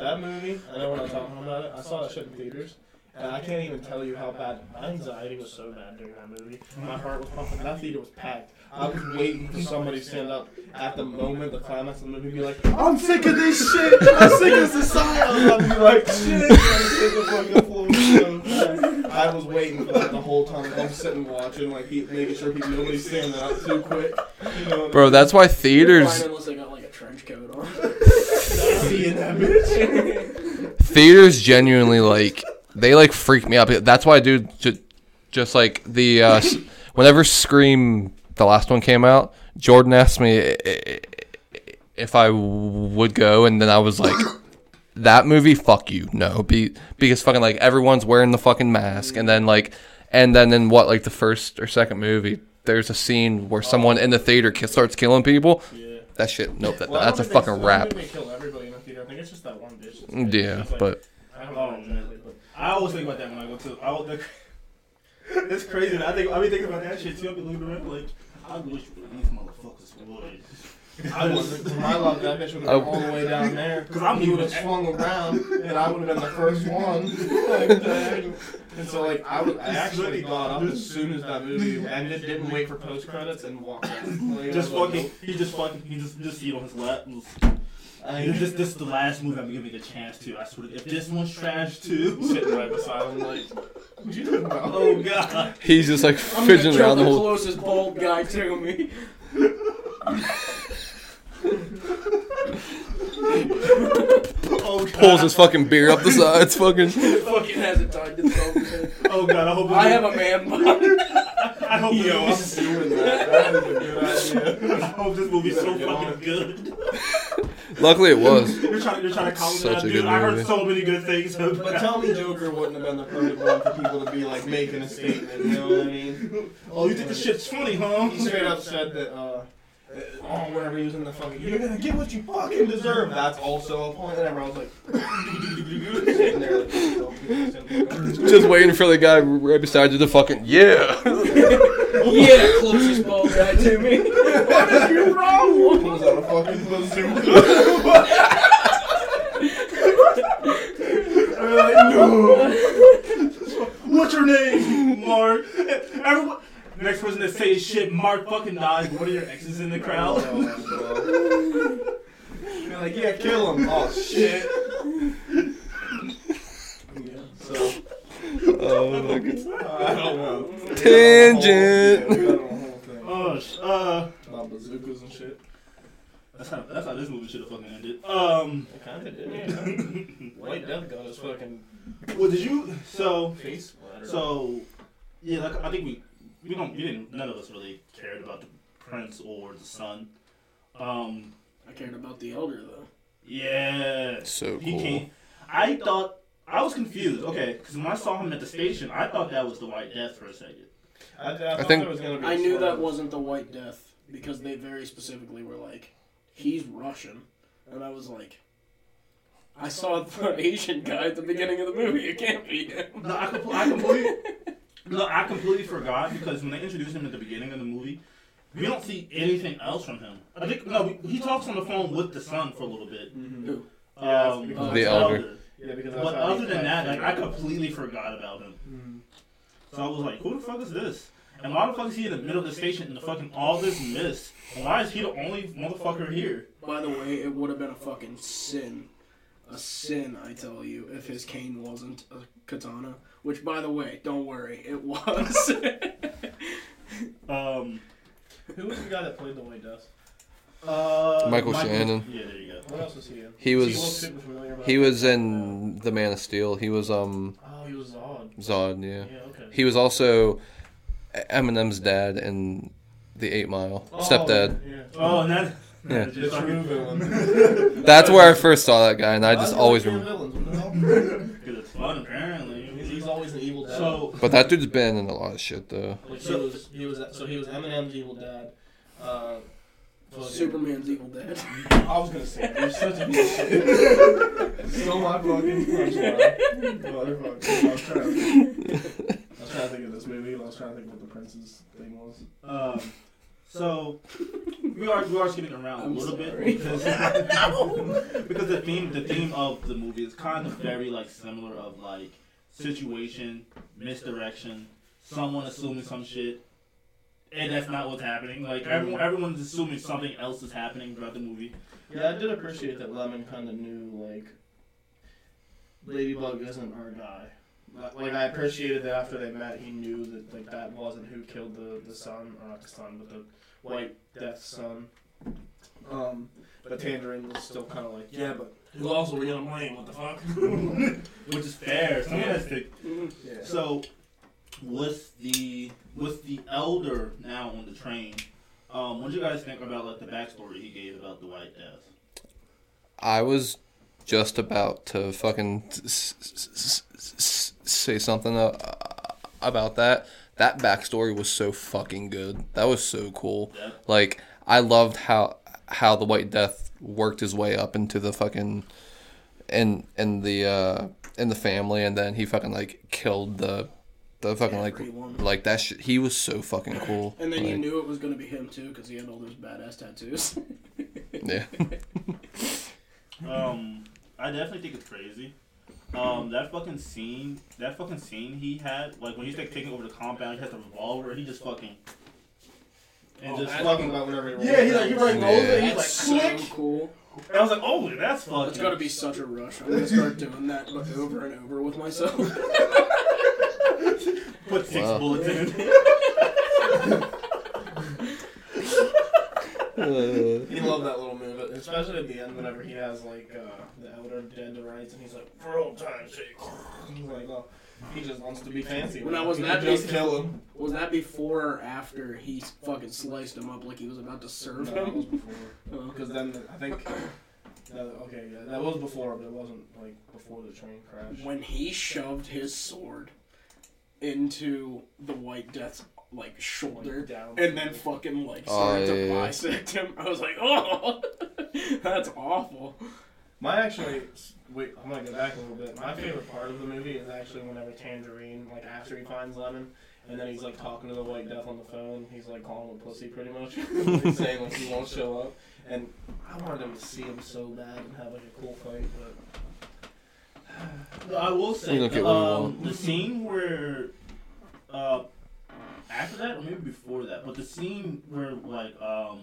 That movie, I know we're not talking about it. I saw that shit in theaters, and I can't even tell you how bad my anxiety was. So bad during that movie. My heart was pumping. That theater was packed. I was waiting for somebody to stand up at the moment, the climax of the movie, and be like, "I'm sick of this shit. I'm sick of society." I'd be like, "Shit." I'd hit the fucking floor so bad. I was waiting for that the whole time. I'm sitting watching, like he, making sure he, nobody's standing up too quick. You know, Bro, that's why theaters unless they got like a trench coat on. seeing that bitch. theaters genuinely like they like freak me out. That's why, dude. Just, just like the uh, whenever Scream the last one came out, Jordan asked me if I would go, and then I was like, "That movie, fuck you, no." Be because fucking like everyone's wearing the fucking mask, and then like, and then in what like the first or second movie. There's a scene where someone in the theater starts killing people. Yeah. That shit, nope. That, Well, that's a don't think they- fucking I don't think they kill everybody in the theater. I think it's just that one bitch. that's- Yeah, like- but I don't Oh know man, exactly, but I always think about that when I go to. I will, it's crazy. I think I be thinking about that shit too. I be looking around like, I wish these motherfuckers would. I was my love that bitch would have been oh. all the way down there 'Cause I'm he would have swung around and I would have been the first one. And so like I would I actually got up as soon as that movie ended, didn't wait for post credits and walked out. Like, Just was like, fucking, he just fucking, he just just eat on his lap. and just- Uh, I This, this is the last movie I'm giving a chance to. I swear. to- If this one's trash too, sitting right beside him like, what you doing about? oh god. he's just like I'm gonna fidgeting around the the whole. closest bald guy to me. Oh god. Pulls his fucking beer up the sides, fucking. fucking has it tied to the phone. Oh god. I hope. I have a man bun. I hope. Yo, I'm this doing that. That is a good idea. I hope this movie's so Get on. fucking good. Luckily, it was. You're trying. You're trying to comment Such that, a dude. good I heard movie. so many good things. about But tell me Joker wouldn't have been the perfect one for people to be like making a statement, you know what I mean? Oh, you think this shit's funny, huh? He straight up said that, uh, uh, oh, whatever he was in the fucking, you're gonna get what you fucking deserve. That's also a point. And everyone was like, just waiting for the guy right beside you to fucking, yeah. yeah, closest ball guy to me. what is your problem? He was a fucking bazooka. Like, no. What's your name, Mark? Everyone, to say shit. Mark fucking dies. One of your exes in the crowd. You're like, yeah, kill him. Oh shit. yeah. So Oh my god. I don't know. Tangent. We got a whole thing. Oh, sh- uh, About bazookas and shit. that's how that's how this movie should have fucking ended. Um, It kind of did. Yeah. White Death got his fucking what did you? So, face splattered. so, yeah, like I think we we don't we didn't none of us really cared about the prince or the son. Um, I cared about the elder though. yeah, So he cool. came. I thought I was confused. Okay, because when I saw him at the station, I thought that was the White Death for a second. I, I, thought think- there was gonna be a I knew that wasn't the White Death because they very specifically were like, he's Russian, and I was like, I saw the Asian guy at the beginning of the movie. It can't be him. No, I, compl- I completely, no, I completely forgot because when they introduced him at the beginning of the movie, we don't see anything else from him. I think no, he talks on the phone with the son for a little bit. Mhm. Who? Yeah, Um, The that's elder. Yeah, because But other than that, like I figured it out. completely forgot about him. Mhm. So I was like, who the fuck is this? And why the fuck is he in the middle of the station in the fucking all this mist? And why is he the only motherfucker here? By the way, it would have been a fucking sin. A sin, I tell you, if his cane wasn't a katana. Which, by the way, don't worry, it was. Um, Who was the guy that played the White Death? uh, Michael Shannon. Yeah, there you go. What else was he in? He was- He, look familiar He was in The Man of Steel. He was um Oh, he was Zod. Zod. Yeah. Yeah. Okay. He was also Eminem's dad in The Eight Mile. Oh, Stepdad. Yeah. Oh, and that. Yeah. The. That's where I first saw that guy, and I just always do you like remember. villains? What the hell? Because it's fun, apparently. He's, he's always an evil dad. So, But that dude's been in a lot of shit though. like he was, he was, so he was Eminem's evil dad. Uh, Superman's evil dad. I was gonna say, you're such a piece of shit. Still my fucking punchline. Motherfucker. I was trying to, I was trying to think of this movie, I was trying to think what the prince's thing was. um, so we are we are skipping around a I'm little bit because because the theme the theme of the movie is kind of very like similar of like situation, misdirection, someone assuming some shit, and that's not what's happening. Like everyone everyone's assuming something else is happening throughout the movie. Yeah, I did appreciate that Lemon kind of knew, like, Ladybug isn't our guy. Like- Like, I appreciated that after they met, he knew that, like, that wasn't who killed the, the son, or not the son, but the White Death son. Um, but Tangerine was still kind of like, yeah, but who else are we gonna blame? What the fuck? Which is fair. Someone has to yeah. So, with the with the elder now on the train, um, what do you guys think about like the backstory he gave about the White Death? I was just about to fucking s- s- s- s- say something uh, about that. That backstory was so fucking good. That was so cool. Yeah. Like I loved how how the White Death worked his way up into the fucking in in the uh in the family, and then he fucking like killed the the fucking like Everyone. like that. Shit. He was so fucking cool. And then you knew it was gonna be him too, because he had all those badass tattoos. yeah. Um, I definitely think it's crazy. Um, that fucking scene, that fucking scene he had, like when he's like taking over the compound, he has the revolver, he just fucking and just talking about whenever he Yeah, he like he rolls like down. rolls it, he's like That's so click. cool. And I was like, oh, that's fucking. It's gotta be such a rush. I'm gonna start doing that over and over with myself. Put six Wow. bullets in it. He loved that little move, especially at the end whenever he has like uh, the elder dead to rights, and he's like, "For old time's sake," he's like, "Oh, he just wants to be fancy." When I was He that just big- kill him. Was that before or after he fucking sliced him up like he was about to serve No, that was him? before. Oh, because then I think. That, okay, yeah, that was before, but it wasn't like before the train crash. When he shoved his sword into the White Death's like shoulder Like, down. and then fucking like Oh, started yeah, to yeah. bisect him, I was like, oh, that's awful. My actually, wait, I'm gonna go back a little bit. My favorite part of the movie is actually whenever Tangerine, like after he finds Lemon, and then he's like talking to the White Death on the phone. He's like calling him a pussy, pretty much. he's saying like he won't show up, and I wanted him to see him so bad and have like a cool fight, but I will We say, don't get what we um, want. the scene where, uh, after that or maybe before that, but the scene where like um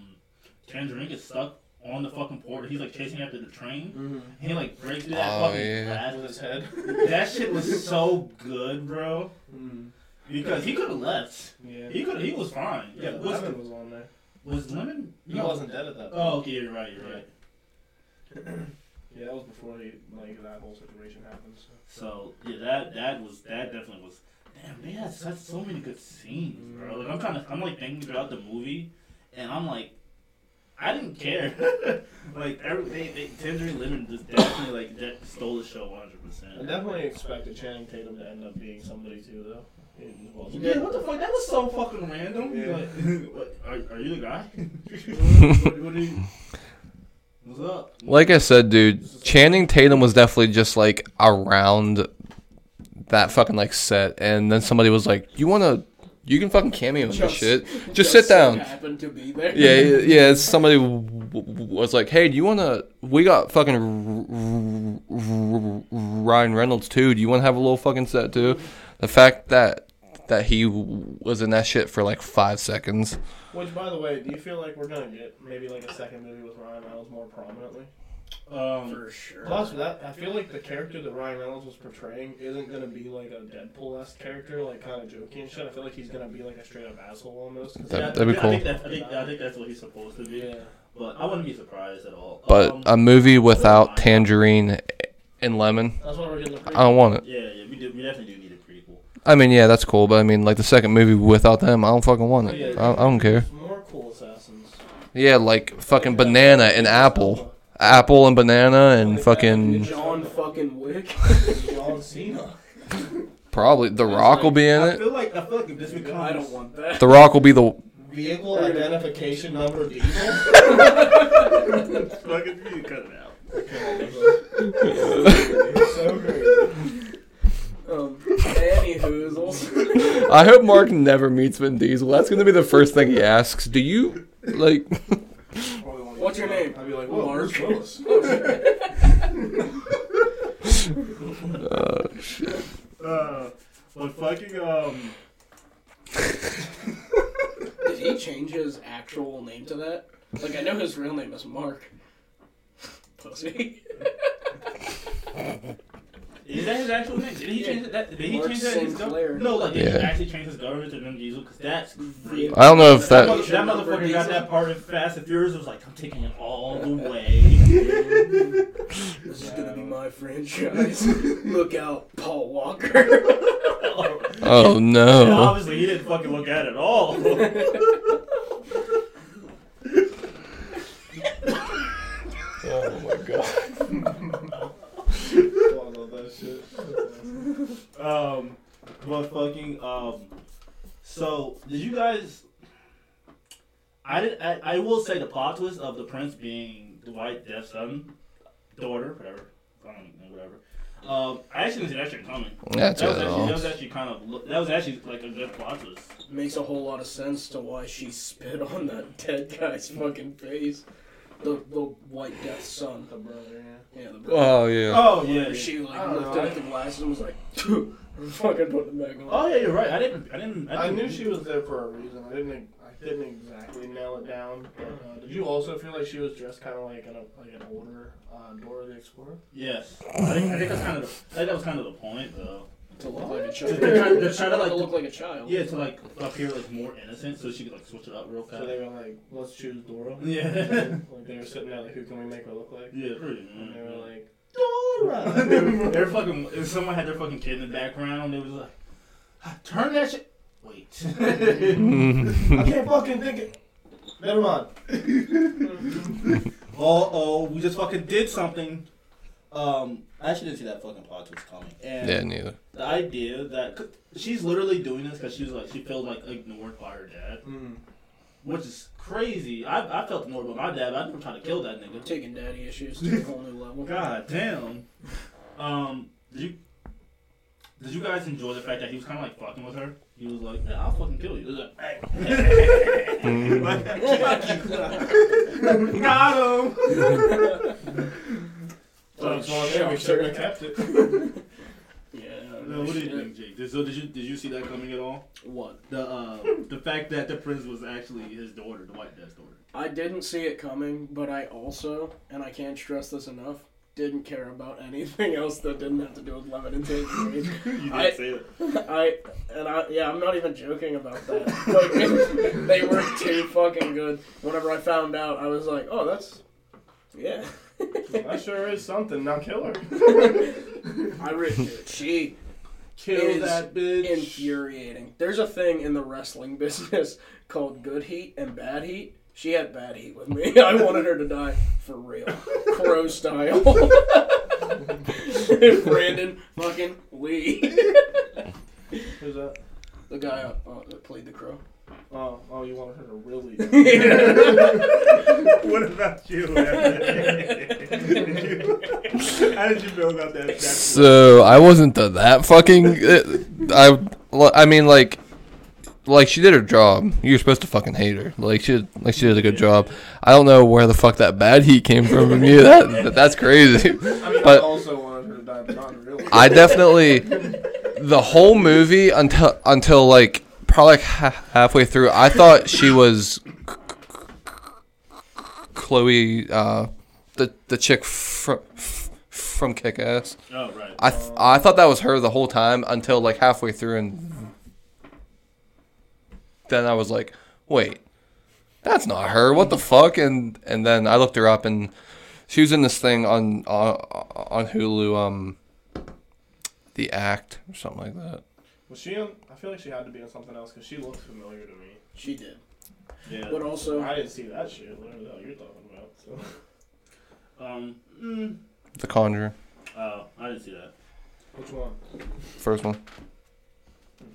Tangerine gets stuck on the fucking port, he's like chasing after the train. Mm-hmm. He like breaks through that Oh, fucking yeah. glass. With his head. That shit was so good, bro. Mm. Because he could have left. Yeah. He could. He was fine. Yeah, was, Lemon was on there. was Lemon? He No. wasn't dead at that point. Oh, okay. You're right. You're right. Yeah, that was before he, like that whole situation happened. So. So yeah, that that was that definitely was. Damn, they had such so many good scenes, bro. Like I'm trying to, I'm like thinking throughout the movie, and I'm like, I didn't care. like every they, they Tangerine Lemon just definitely like that stole the show 100. percent I percent definitely expected Channing Tatum to end up being somebody too, though. He wasn't. Yeah, what the fuck? That was so fucking random. Yeah. Like, what, are, are you the guy? what, what are you? What's up? Like I said, dude, Channing Tatum was definitely just like around that fucking like set, and then somebody was like, "You wanna, you can fucking cameo in this Just- shit. Just sit down." Happened to be there. Yeah, yeah, yeah. Somebody w- w- was like, "Hey, do you wanna? We got fucking R- R- R- Ryan Reynolds too. Do you wanna have a little fucking set too?" The fact that that he w- was in that shit for like five seconds. Which, by the way, do you feel like we're gonna get maybe like a second movie with Ryan Reynolds more prominently? Um, for sure. Plus, that I feel like the character that Ryan Reynolds was portraying isn't gonna be like a Deadpool-esque character, like kind of jokey and shit. I feel like he's gonna be like a straight up asshole almost. 'cause That- yeah, that'd be I cool. think, that, I, think, I think that's what he's supposed to be. yeah. But I wouldn't be surprised at all. But um, a movie without Tangerine and Lemon, That's why we're getting the. I don't want it. yeah, yeah, we do. We definitely do need a prequel. I mean, yeah, that's cool, but I mean, like the second movie without them, I don't fucking want it. I, I don't care. More cool assassins. Yeah, like fucking banana and apple, apple and banana and fucking John fucking Wick. John Cena. probably The Rock will be in I it. feel like I feel like if this becomes I don't want that. The Rock will be the Vehicle identification number diesel. fucking you cut it out. so crazy. Um, anywho's. I hope Mark never meets Vin Diesel. That's gonna be the first thing he asks. Do you like? What's your name? I'd be like, whoa, Mark. Bruce Willis. Uh, shit. Uh, but fucking um, Did he change his actual name to that? Like, I know his real name is Mark. Pussy. Is that his actual name? Did he change it? That, did he Mark change that? in His government? No, like did he Yeah. actually change his government to Vin Diesel? Because that's crazy. I don't know if That, that. mother- that motherfucker got that part in Fast and Furious. It was like, I'm taking it all the way. This is gonna be my franchise. Look out, Paul Walker. Oh And no. obviously, he didn't fucking look at it at all. Oh my god. I love that shit. um, but fucking um, so did you guys? I did. I, I will say the plot twist of the prince being the White Death's son, daughter, whatever. I don't know, whatever. Um, I actually didn't see that shit coming. That's That was, actually, that was actually kind of that was actually like a good plot twist. Makes a whole lot of sense to why she spit on that dead guy's fucking face. The the White death son. The brother, yeah. Yeah, the brother. Oh yeah. Oh yeah. Where she like I lifted up the glasses and was like, fucking put them back on. Oh yeah, you're right. I didn't. I didn't. I, I didn't, knew she was there for a reason. I didn't. I didn't exactly nail it down. But, uh, did you also feel like she was dressed kind of like an like an older uh, Dora the Explorer? Yes, I think, I think that's kind of. The, I think that was kind of the point though. To look like a child. They're trying- they're trying to, like- to look like a child. Yeah, to like appear like more innocent, so she could like switch it up real fast. So they were like, "Let's choose Dora." Yeah. like they were sitting there like, "Who can we make her look like?" Yeah, pretty. And they were like, Dora. they were, they were fucking. If someone had their fucking kid in the background, they was like, "Ah, "Turn that shit." Wait. "I can't fucking think it." Never mind. oh, oh, we just fucking did something. Um, I actually didn't see that fucking plot twist coming. And Yeah, neither. the idea that 'cause she's literally doing this because she was like she felt like ignored by her dad, Mm. which is crazy. I, I felt ignored by my dad. But I never tried to kill that nigga. Taking daddy issues to a whole new level. God damn. Um, did you did you guys enjoy the fact that he was kind of like fucking with her? He was like, yeah, "I'll fucking kill you." He was like. Like, "Fuck you." Got him. So it's on there. We should have kept it. Yeah. No, what do you think, Jake? Did, so did you did you see that coming at all? What? The uh, the fact that the prince was actually his daughter, the white dad's daughter. I didn't see it coming, but I also, and I can't stress this enough, didn't care about anything else that didn't have to do with lemon and tangerine. you did I- say it. I and I yeah, I'm not even joking about that. Like, they were too fucking good. Whenever I found out, I was like, oh, that's yeah. That sure is something. Now kill her. I re- she Kill Is that bitch. infuriating. There's a thing in the wrestling business called good heat and bad heat. She had bad heat with me. I wanted her to die for real, crow style. Brandon fucking Lee, Who's that? the guy uh, uh, that played the crow. Oh, oh, you wanted her to really. what about you? How did you feel about that? that So I wasn't the, that fucking. Uh, I I mean like. Like she did her job. You're supposed to fucking hate her. Like she, did, like she did a good job. I don't know where the fuck that bad heat came from from you. That, that that's crazy. I mean, I But- also wanted her to die, but not really. I definitely the whole movie until until like probably like ha- halfway through. I thought she was Chloe, uh, the the chick from from Kick Ass. oh right. I th- I thought that was her the whole time until like halfway through, and then I was like, wait, that's not her. What the fuck? And and then I looked her up, and she was in this thing on on, on Hulu, um, the Act or something like that. Was she on? I feel like she had to be on something else because she looked familiar to me. She did, yeah. but also I didn't see that shit. Whatever the hell you're talking about. So. Um. Mm, The Conjuring, Oh, I didn't see that. Which one? first one.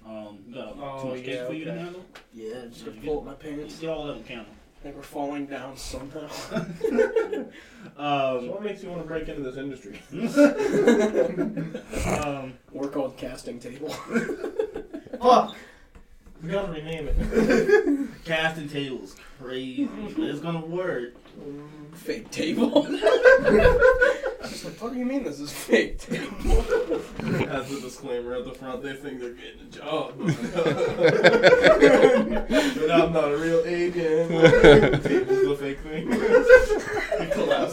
Um. You got Oh, too much cake yeah, for you to handle. yeah, just gonna pull up my pants. Get all that on camera. They were falling down somehow. So Um. what makes you want to break into this industry? um. We're called casting table. Fuck. We gotta rename it. Casting tables, crazy. but it's gonna work. fake table. I was like, what do you mean this is fake table? Has a disclaimer at the front. They think they're getting a job, but I'm not a real agent. Table's the fake thing.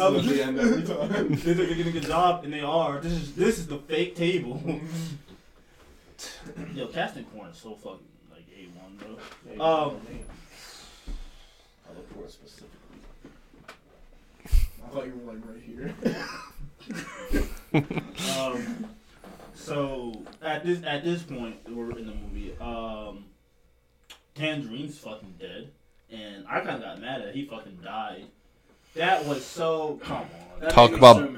It collapses at the end every time. They think they're getting a job, and they are. This is this is the fake table. Yo, casting porn is so fucking like a one, bro. Um. I look for it specifically. I thought you were like right here. Um, so at this at this point, we're in the movie. Um, Tangerine's fucking dead, and I kind of got mad at he fucking died. That was so come on. Talk about- so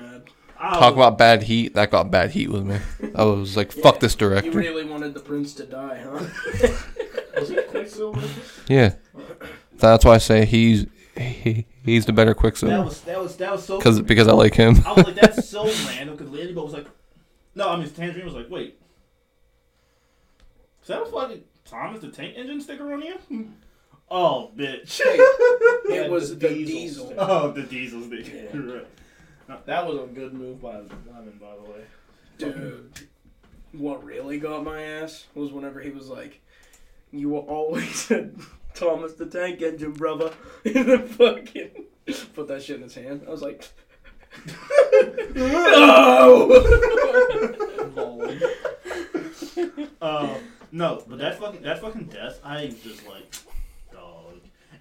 Talk about bad heat. That got bad heat with me. I was like, fuck this director. You director. really wanted the prince to die, huh? Was it Quicksilver? Yeah, that's why I say he's he, he's the better that Quicksilver was that was that was so. because because I like him. I was like, that's so random because Ladybug was like, no, I mean Tangerine was like, wait, is that a fucking Thomas the Tank Engine sticker on here? Oh, bitch. It was the the diesel. diesel. Oh, the diesel sticker. Yeah. Right. That was a good move by Lemon, by the way. Dude, what really got my ass was whenever he was like, "You were always a Thomas the Tank Engine, brother," and then fucking put that shit in his hand. I was like, "No!" Uh, no, but that fucking that fucking death, I just like, dog.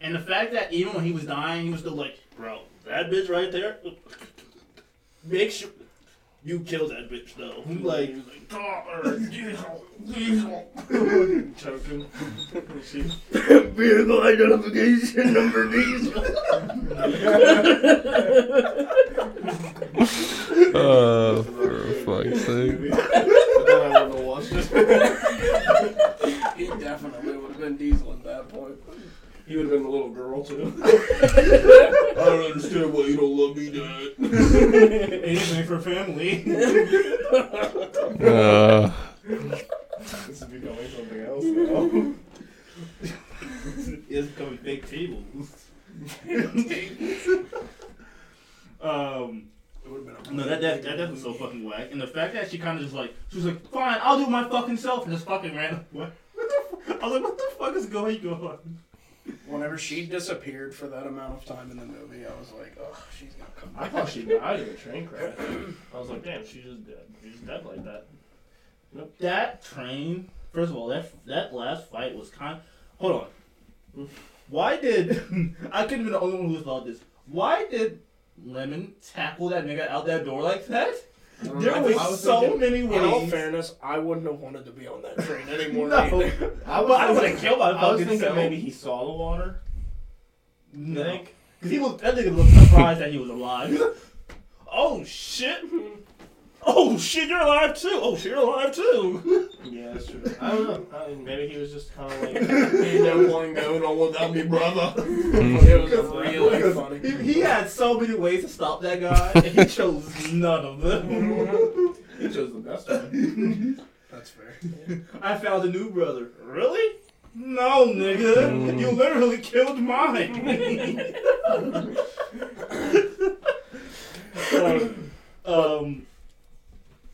And the fact that even when he was dying, he was still like, bro, that bitch right there, make sure you kill that bitch though. Like, dog, diesel, diesel. Choking. she, Vehicle identification number diesel. Oh, uh, for fuck's sake. then I wouldn't have watched it. he definitely would have been diesel at that point. He would have been a little girl too. I don't understand why you don't love me, Dad. Anything for family. Uh, This is becoming something else now. it's becoming big tables. um, It would have been a no, that that that, that death was so fucking whack. And the fact that she kind of just like, she was like, fine, I'll do my fucking self, and just fucking ran. What? what the fu- I was like, what the fuck is going on? Whenever she disappeared for that amount of time in the movie, I was like, oh, she's gonna come I back. thought she died in a train crash. I was like, damn, she's just dead. She's dead like that. That train, first of all, that that last fight was kind. Hold on. Why did I couldn't be the only one who thought this? Why did Lemon tackle that nigga out that door like that? There was, was so thinking- many ways. In all fairness, I wouldn't have wanted to be on that train anymore. No, either. I, would have killed my I was thinking self. maybe he saw the water. No. Cause he was that nigga looked surprised that he was alive. Like, oh shit! Oh shit, you're alive too! Oh shit, you're alive too! Yeah, that's true. I don't know. I mean, maybe he was just kind of like, he ain't no point going on without me, brother. it was really funny. He, he had so many ways to stop that guy, and he chose none of them. He chose the best one. That's fair. I found a new brother. Really? No, nigga. You literally killed mine. um, um,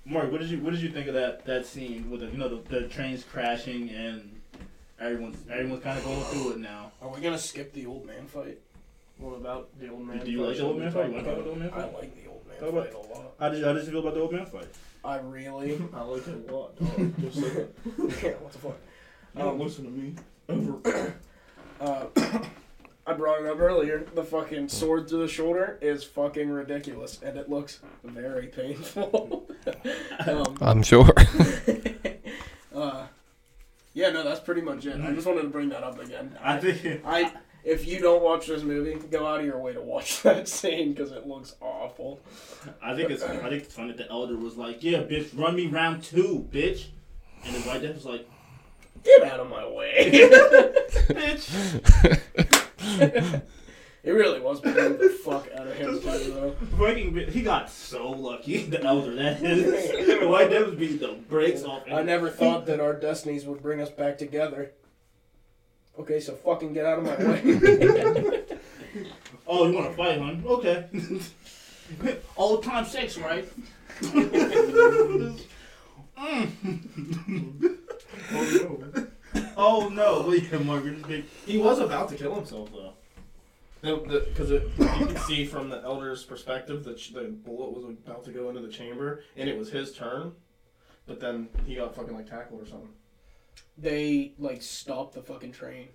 Mark, what did you what did you think of that that scene with the you know the, the trains crashing and everyone's everyone's kind of going through it now? Are we gonna skip the old man fight? What about the old man? Fight? Do you like the old man fight? You like the old man I like the old man How about- fight a lot. How did how did you feel about the old man fight? I really. I like it a lot. dog. Just say that. yeah, what the fuck? You don't Um, listen to me. Ever. Uh, I brought it up earlier. The fucking sword through the shoulder is fucking ridiculous, and it looks very painful. um, I'm sure. uh, yeah, no, that's pretty much it. I just wanted to bring that up again. I think I, if you don't watch this movie, go out of your way to watch that scene because it looks awful. I think it's I think it's funny that the elder was like, "Yeah, bitch, run me round two, bitch," and the white death was like, Get out of my way. "Bitch." It really was beating the fuck out of him Just too, like- though. Breaking, he got so lucky. The elder, that is. The white death was beating the brakes off. I never thought that our destinies would bring us back together. Okay, so fucking get out of my way. Oh, you want to fight, huh? Okay. Old time sex, right? Mm. Oh no! Wait, Margaret, big. He was about to kill himself though. Because you could see from the elder's perspective that the bullet was about to go into the chamber, and it was his turn. But then he got fucking like tackled or something. they like stopped the fucking train.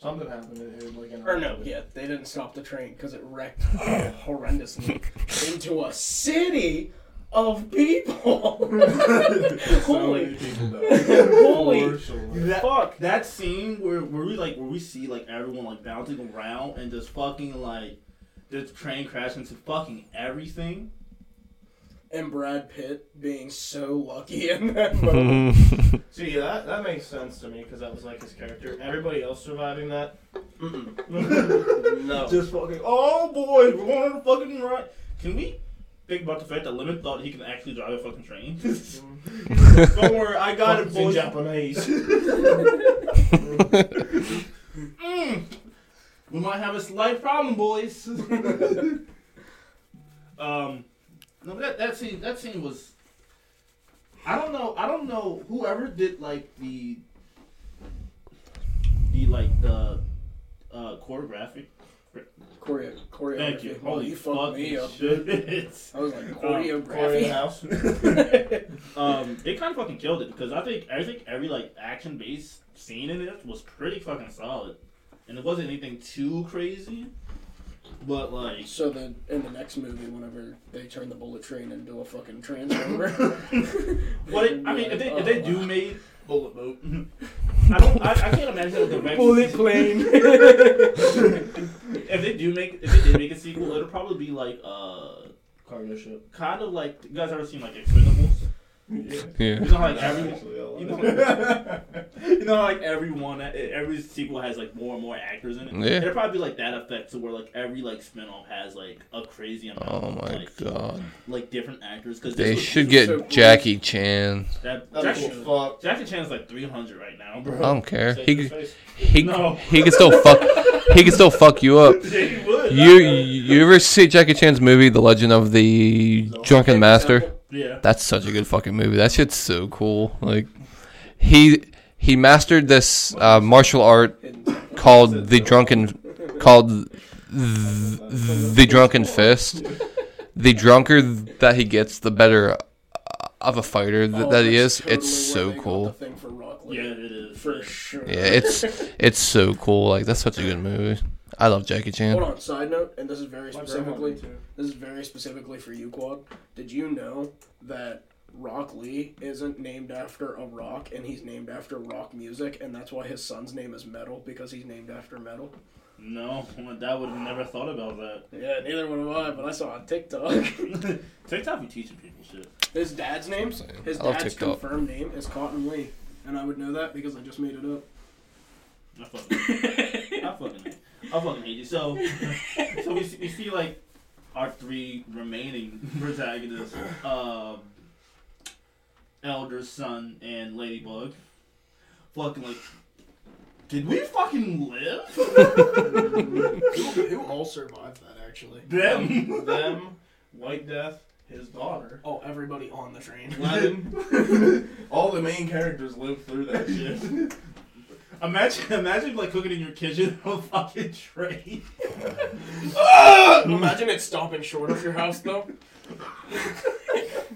Something happened. It, it, like, Or no, yeah, they didn't stop the train because it wrecked horrendously into a city of people. Holy- people. Holy sure. That, fuck! that scene where, where we like where we see like everyone like bouncing around and just fucking like the train crashing into fucking everything. And Brad Pitt being so lucky in that moment. See, that that makes sense to me because that was like his character. Everybody else surviving that, Mm-mm. no. Just fucking oh boy, we're going on the fucking right. Can we think about the fact that Lemon thought he can actually drive a fucking train? Don't worry, I got it, Fucking boys. Japanese. Mm. We might have a slight problem, boys. um, no, but that that scene that scene was. I don't know. I don't know whoever did like the the like the uh choreography. Choreo- choreography. Thank you. Well, Holy you fucked me fucking up. shit. I was like Corey in choreography. the house. um, they kind of fucking killed it because I think I think every like action based scene in it was pretty fucking solid, and it wasn't anything too crazy, but like So the in the next movie, whenever they turn the bullet train into a fucking transformer, what it, I mean if they if they do make Bullet boat. I don't I, I can't imagine what the next bullet plane. if they do make if they did make a sequel it'll probably be like uh Cargo ship. kind of like you guys ever seen like Expendables Yeah. yeah. you know how like every Actually, you know, you know, how, like everyone, every sequel has like more and more actors in it. Yeah. It'll probably be like that effect, to where like every like spinoff has like a crazy amount. Oh of, my like, god. Like different actors, because They was, should was get so cool. Jackie Chan. that That'd Jackie, be fuck. Jackie Chan's like three hundred right now, bro. I don't care. Save He his he No. he can still fuck. he can still fuck you up. Yeah, he would. You you ever see Jackie Chan's movie, The Legend of the Drunken Master? Yeah. That's such a good fucking movie. That shit's so cool. Like he he mastered this uh, martial art called the drunken called th- the drunken fist. The drunker that he gets, the better of a fighter th- Oh, that he is. It's so where they got cool. Thing for Rock Yeah, it is. for sure. Yeah, it's it's so cool. Like that's such a good movie. I love Jackie Chan. Hold on. Side note, and this is very My grandma specifically did too. this is very specifically for you, Quad. Did you know that Rock Lee isn't named after a rock, and he's named after rock music, and that's why his son's name is Metal because he's named after metal. No, my dad would have never thought about that. Yeah, neither would have I, but I saw on TikTok. TikTok be teaching people shit. His dad's name, his dad's TikTok. confirmed name is Cotton Lee, and I would know that because I just made it up. I fucking, I fucking, I fucking hate you. So, so we see, we see like our three remaining protagonists, um, Elder Son and Ladybug. Fucking like, did we fucking live? who, who all survived that actually? Them. Them, White Death, his daughter, Oh, everybody on the train. Aladdin. All the main characters lived through that shit. Imagine, imagine like cooking in your kitchen on a fucking train. Imagine it stopping short of your house though.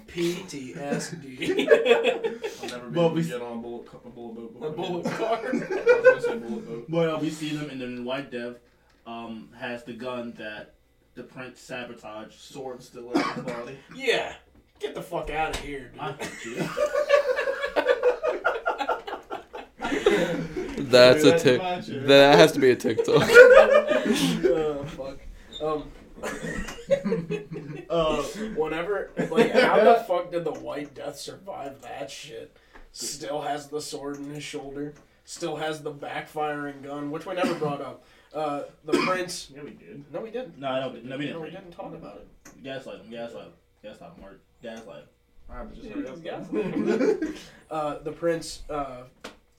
PTSD. I'll never be Well, able we- to get on a bullet, co- a bullet boat. A before bullet then. car. Was gonna say bullet boat. But uh, we see them, and then White Death um, has the gun that the prince sabotaged. Sword still in his body. Yeah. Get the fuck out of here, dude. I hate you. That's a that tick. to my shit. That has to be a TikTok. oh, fuck. Um. Uh, Whenever, like, how the fuck did the White Death survive that shit? Still has the sword in his shoulder. Still has the backfiring gun, which we never brought up. Uh, the prince. Yeah, we did. No, we didn't. no, I don't. No, we No, we didn't. didn't talk about it. Gaslight him. Gaslight him. Gaslight him. Mark. Gaslight him. Alright, but just hurry up. Yeah. uh, the prince uh,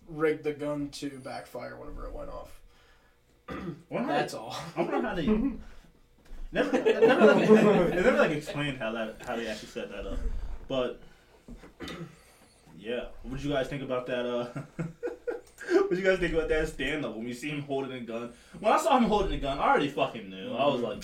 rigged the gun to backfire whenever it went off. I wonder That's all. I wonder how they. Never, never, like, it never like explained how that how they actually set that up, but yeah. What did you guys think about that? Uh, what did you guys think about that stand up when we see him holding a gun? When I saw him holding a gun, I already fucking knew. I was like,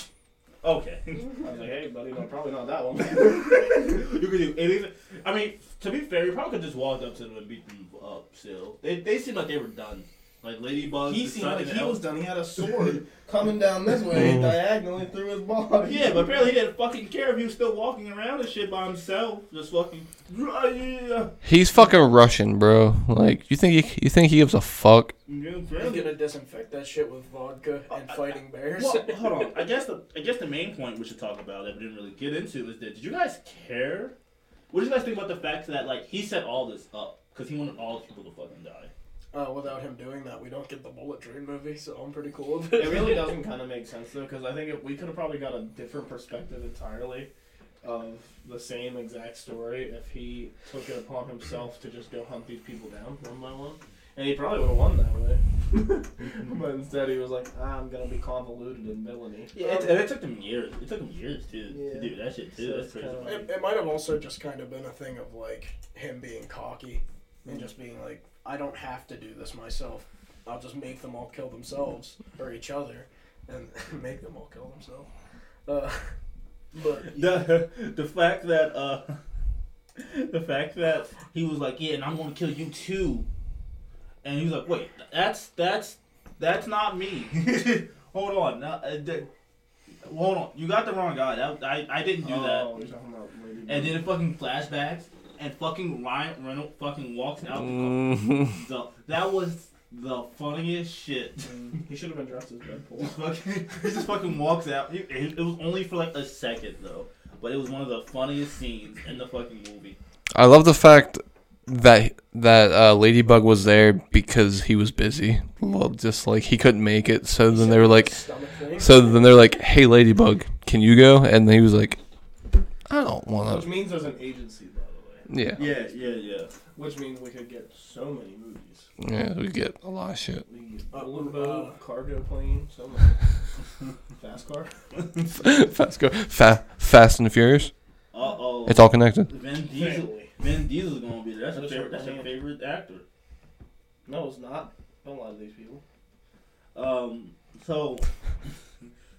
okay. I was like, hey, buddy, no, probably not that one. you could do anything. I mean, to be fair, you probably could just walk up to them and beat them up. Still, they they seemed like they were done. Like Ladybug. he the seemed Sun, like he Elf. was done. He had a sword coming down this way diagonally through his body. Yeah, but apparently he didn't fucking care if he was still walking around and shit by himself. Just fucking. Yeah, He's fucking Russian, bro. Like you think he you think he gives a fuck? yeah, He's apparently. gonna disinfect that shit with vodka uh, and fighting bears. Well, hold on. I guess the I guess the main point we should talk about that we didn't really get into is that did you guys care? What did you guys think about the fact that like he set all this up because he wanted all the people to fucking die? Uh, without him doing that, we don't get the Bullet Train movie, so I'm pretty cool with it. It really doesn't kind of make sense though, because I think if we could have probably got a different perspective entirely of the same exact story if he took it upon himself to just go hunt these people down one by one, and he probably would have won that way. but instead, he was like, ah, "I'm gonna be convoluted in villainy." Yeah, it, and it took them years. It took them years too Yeah. to do that shit too. So That's crazy. kinda It, it might have also just kind of been a thing of like him being cocky and just being like, I don't have to do this myself. I'll just make them all kill themselves or each other and make them all kill themselves. Uh, but the the fact that uh the fact that he was like, yeah, and I'm gonna kill you too, and he was like, wait, that's that's that's not me. hold on, now, uh, th- hold on, you got the wrong guy. That, I I didn't do Oh, that. about And then it fucking flashbacks, and fucking Ryan Reynolds fucking walks out. The car. The, that was the funniest shit. Mm, he should have been dressed as Deadpool. fucking, he just fucking walks out. It, it was only for like a second though, but it was one of the funniest scenes in the fucking movie. I love the fact that that uh, Ladybug was there because he was busy. Well, just like he couldn't make it, so then they were like, so then they're like, "Hey, Ladybug, can you go?" And he was like, "I don't want to." Which to." means there's an agency, by the way. Yeah. Yeah, yeah, yeah. Which means we could get so many movies. Yeah, we get a lot of shit. We could get boat, cargo plane, so many. Fast car. Fast go, fa- Fast and the Furious. Uh oh. It's all connected. Vin Diesel. Family. Vin Diesel's gonna be there. That's your That's favorite. That's your favorite actor. No, it's not. Don't lie to these people. Um. So.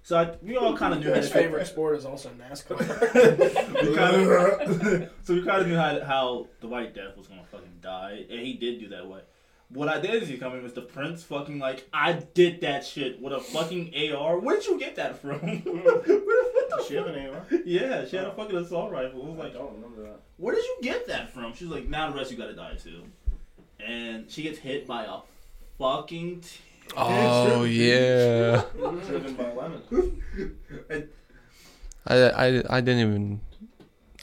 So I, we all kind of knew His favorite sport is also NASCAR. we kinda, so we kind of knew how, how the White Death was gonna fucking die, and he did do that way. What I did is see coming was the Prince fucking like I did that shit with a fucking AR. Where did you get that from? Where the Does she have an AR? yeah, she had a oh. fucking assault rifle. It was I like, don't remember that. where did you get that from? She's like, now the rest you gotta die too. And she gets hit by a fucking. T- Oh yeah. Driven by lemon. I, I, I didn't even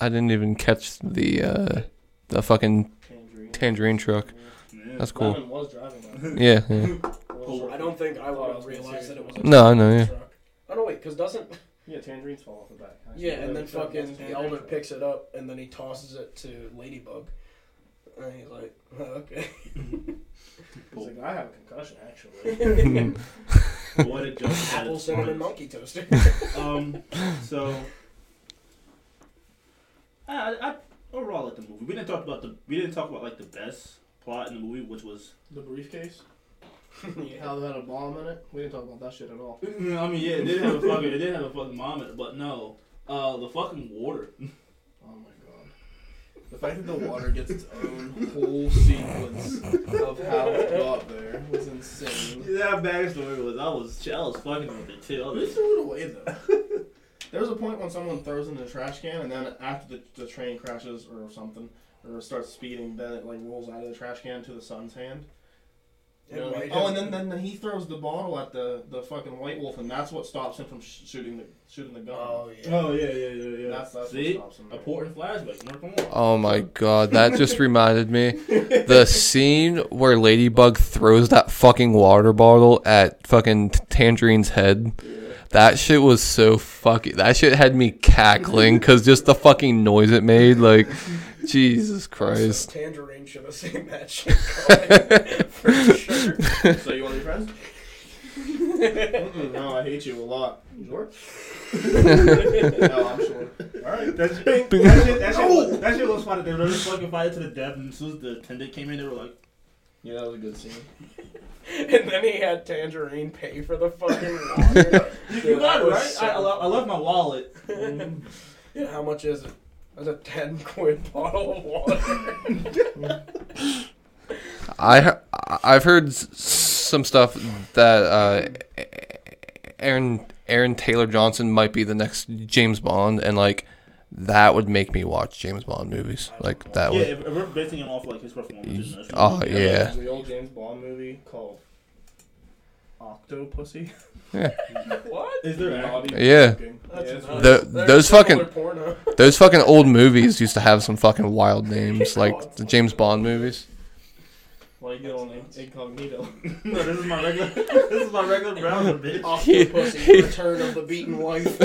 I didn't even catch the uh, the fucking Tangerine. tangerine truck. Yeah. That's cool. Was driving that. Yeah, yeah. I don't think I would have realized that it was a No, I know, yeah. truck. Oh no, wait, because doesn't Yeah, tangerines fall off the back. I yeah, and then That's fucking the tangerine elder picks it up and then he tosses it to Ladybug, and he's like, oh, okay. He's like, I have a concussion actually. What a joke. at Apple its cinnamon monkey toaster. Um, so I, I overall like the movie. We didn't talk about the we didn't talk about like the best plot in the movie, which was the briefcase. yeah. How they had a bomb in it. We didn't talk about that shit at all. I mean yeah, it did have a fucking it did have a fucking mom in it, but no, uh, the fucking water. Oh my god. The fact that the water gets its own whole sequence of how it got there was insane. that backstory was I was I was fucking with it too. I They was- threw it away though. There was a point when someone throws it in the trash can, and then after the, the train crashes or something, or starts speeding, then it like rolls out of the trash can to the son's hand. You know what I mean? Oh, and then, then then he throws the bottle at the, the fucking white wolf, and that's what stops him from sh- shooting the shooting the gun. Oh yeah. Oh yeah, yeah, yeah, yeah. That's that's See, what stops him. important flashback. No, come on. Oh my god, that just reminded me the scene where Ladybug throws that fucking water bottle at fucking Tangerine's head. That shit was so fucking. That shit had me cackling because just the fucking noise it made. Like, Jesus Christ. Also, Tangerine should have seen that shit coming for sure. so you want to be friends? Mm-mm, no, I hate you a lot. Sure? no, I'm sure. All right. That shit, that shit, that shit, was, that shit was funny. They were just fucking fighting to the death, and as soon as the attendant came in, they were like, Yeah, that was a good scene. And then he had Tangerine pay for the fucking water. "You Dude, got it right. so I, I, left, I left my wallet." Yeah, how much is it? That's a ten quid bottle of water. I I've heard some stuff that uh, Aaron Aaron Taylor Johnson might be the next James Bond, and like that would make me watch James Bond movies. Like that Yeah, would. if, if we're basing him off like his performance. Oh yeah. There's the old James Bond movie called Octopussy. what? Is there? Naughty Yeah. joking. That's Yeah, it's nuts. The- They're those fucking- porno. Those fucking old movies used to have some fucking wild names, like the James Bond movies. Why you get on incognito? no, this is my regular. this is my regular browser, bitch. Octopussy, Return of the Beaten Wife.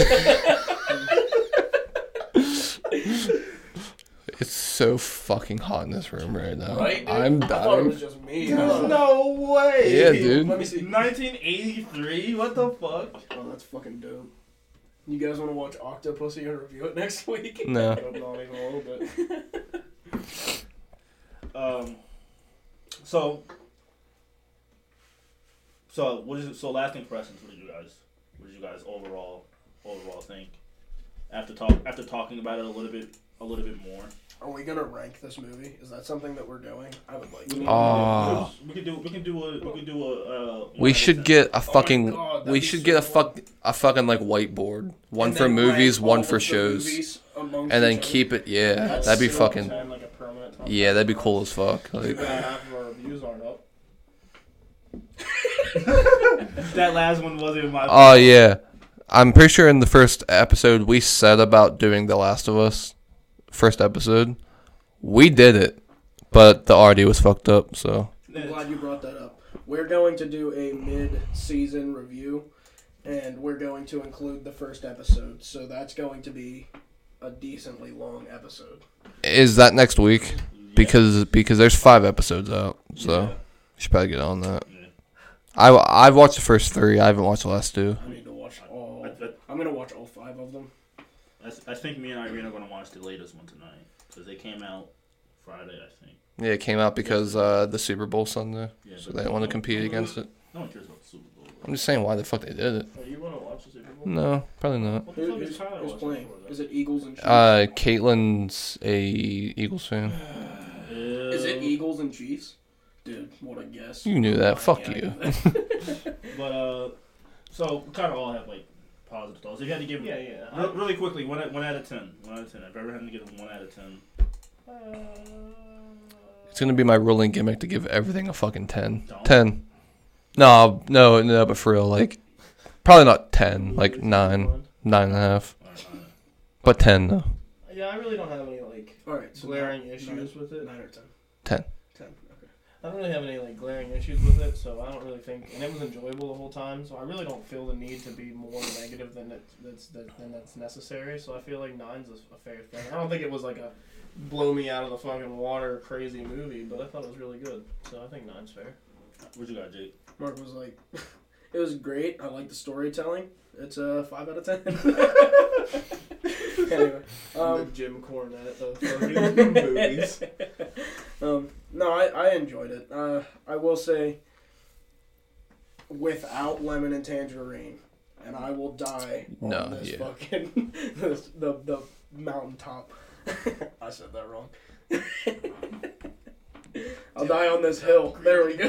It's so fucking hot in this room right now. Right, dude? I'm I thought it was just me. There's no way. Yeah, dude. Let me see. 1983. What the fuck? Oh, that's fucking dope. You guys want to watch Octopussy and review it next week? No. Not even a little bit. Um. So. So what is it? So last impressions. What did you guys? What did you guys overall overall think? After talk after talking about it a little bit a little bit more. Are we gonna rank this movie? Is that something that we're doing? I would like We to. can, Ah. we can do we can do a we can do a. Uh, We should get a Oh fucking. God, we should so get a fuck a fucking like whiteboard. One And for movies, one for shows, and then keep it. Yeah, That's that'd be so fucking. Ten, like a permanent top Yeah, that'd be cool as fuck. Like, half of our reviews aren't up. That last one wasn't my. oh yeah, I'm pretty sure in the first episode we said about doing The Last of Us. First episode, we did it, but the audio was fucked up. So I'm glad you brought that up. We're going to do a mid-season review, and we're going to include the first episode. So that's going to be a decently long episode. is that next week? because because there's five episodes out, so Yeah. you should probably get on that. Yeah. I I've watched the first three. I haven't watched the last two. I need to watch all. I'm gonna watch all five of them. I, I think me and Irene are gonna watch the latest one tonight because they came out Friday, I think. Yeah, it came out because uh, the Super Bowl Sunday, Yeah, so they didn't want to compete no- against it. No one cares about the Super Bowl. I'm just saying why the fuck they did it. Oh, you want to watch the Super Bowl? No, probably not. What the fuck is who's, Tyler who's playing? for. Is it Eagles and Chiefs? Uh, Caitlin's a Eagles fan. Is it Eagles and Chiefs? Dude, what a guess. You knew that. Fuck Yeah, you. that. But uh, so we kind of all have like positive thoughts. If you had to give Yeah, yeah. Re- really quickly, one, one out of ten. One out of ten. I've ever had to give it one out of ten. Uh, it's gonna be my ruling gimmick to give everything a fucking 10. Don't. 10. No, no, no, but for real, like, probably not 10, like 9, 9 and a half. Alright, But 10, though. Yeah, I really don't have any like Alright, so glaring nine- issues with it. Nine or ten. 10. Ten. Okay. I don't really have any like glaring issues with it, so I don't really think, and it was enjoyable the whole time. So I really don't feel the need to be more negative than it, that's that, than that's necessary. So I feel like nine's a, a fair thing. I don't think it was like a blow me out of the fucking water crazy movie, but I thought it was really good. So I think nine's fair. What you got, Jake? Mark was like, it was great. I like the storytelling. It's a five out of ten. anyway, Um, um, Jim Cornette of fucking movies. um, no, I, I enjoyed it. Uh, I will say, without lemon and tangerine, and I will die on No, this yeah. fucking this, the the mountaintop. I said that wrong. I'll die on this hill. There we go.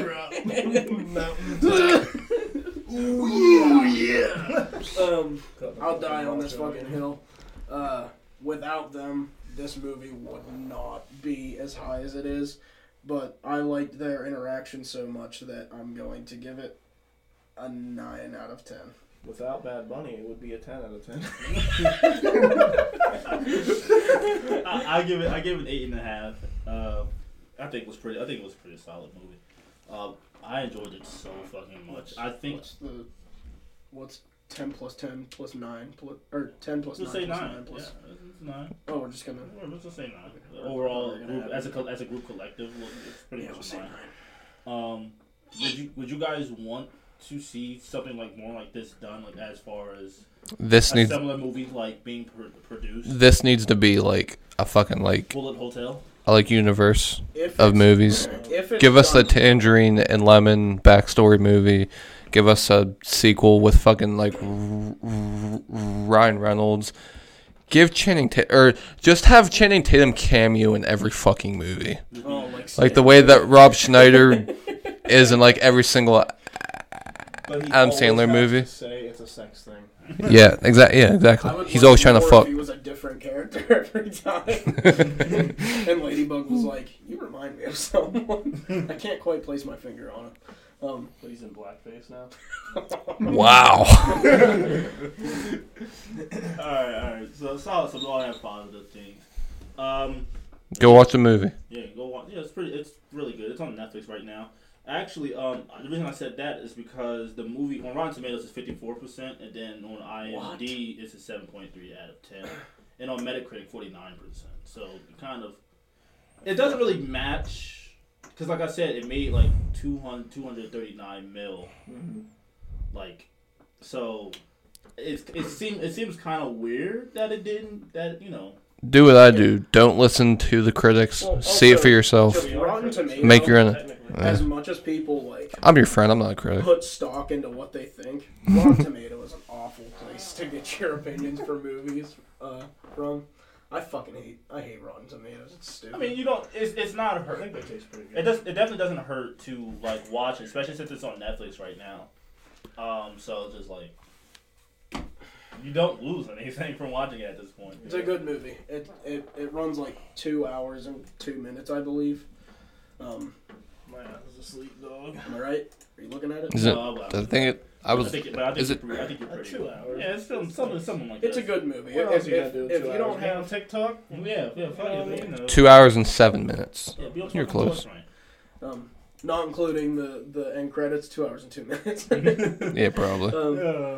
Ooh, yeah. Um, I'll die on this fucking hill. Uh, without them, this movie would not be as high as it is. But I liked their interaction so much that I'm going to give it a nine out of ten. Without Bad Bunny, it would be a ten out of ten. I, I give it. I give it eight and a half. Uh, I think it was pretty. I think it was a pretty solid movie. Uh, I enjoyed it so fucking much. I think. What's the what's ten plus ten plus nine plus or ten plus Let's nine say plus nine. nine plus? Yeah, it's nine. Oh, we're just gonna. Yeah, Let's just say nine. Okay. Overall, group, as a as a group collective, look, it's pretty Yeah, we'll much say nine. nine. Um, would you would you guys want to see something like more like this done, like as far as This a needs similar movies like being pr- produced? this needs to be like a fucking like Bullet Hotel. a like universe If of movies. If Give us the tangerine and lemon backstory movie. Give us a sequel with fucking like Ryan Reynolds. Give Channing Tatum or just have Channing Tatum cameo in every fucking movie. Oh, like, Like the way that Rob Schneider is in like every single Adam Sandler movie. Say it's a sex thing. yeah exactly yeah exactly. He's always trying to fuck. He was a different character every time. and Ladybug was like, "You remind me of someone." I can't quite place my finger on it. Um, But he's in blackface now. Wow. all right, all right. So solid. So we all have positive things. Um, Go watch the movie. yeah, go watch. Yeah, it's pretty. It's really good. It's on Netflix right now. Actually, um, the reason I said that is because the movie on Rotten Tomatoes is fifty four percent, and then on IMDb it's a seven point three out of ten, and on Metacritic forty nine percent. So kind of, it doesn't really match, because like I said, it made like 200, 239 mil, like, so. It's, it seems it seems kind of weird that it didn't that you know Do what I do. Don't listen to the critics. Well, See it for yourself. just Tomatoes. Make your own. As Yeah. much as people like I'm your friend. I'm not a critic. put stock into what they think, Rotten Tomato is an awful place to get your opinions for movies uh, from. I fucking hate. I hate Rotten Tomatoes. It's stupid. I mean, you don't. It's, it's not I hurt. think they taste pretty good. It good. does. It definitely doesn't hurt to like watch, it, especially since it's on Netflix right now. Um, so just like you don't lose anything from watching it at this point. It's a good movie. It it, it runs like two hours and two minutes, I believe. Um, My ass is asleep, dog. am I right? Are you looking at it? Is it? Uh, well, I think it. I was. think, but I think is it- pretty- I think you're pretty two hours. Yeah, it's something, something, something like It's a good movie. What If, else you gotta if, do if, if you don't have TikTok, Yeah, yeah, fuck it, you know. Two hours and seven minutes. Yeah, You're fucking close. Um, not including the the end credits, two hours and two minutes. Yeah, probably. um, yeah.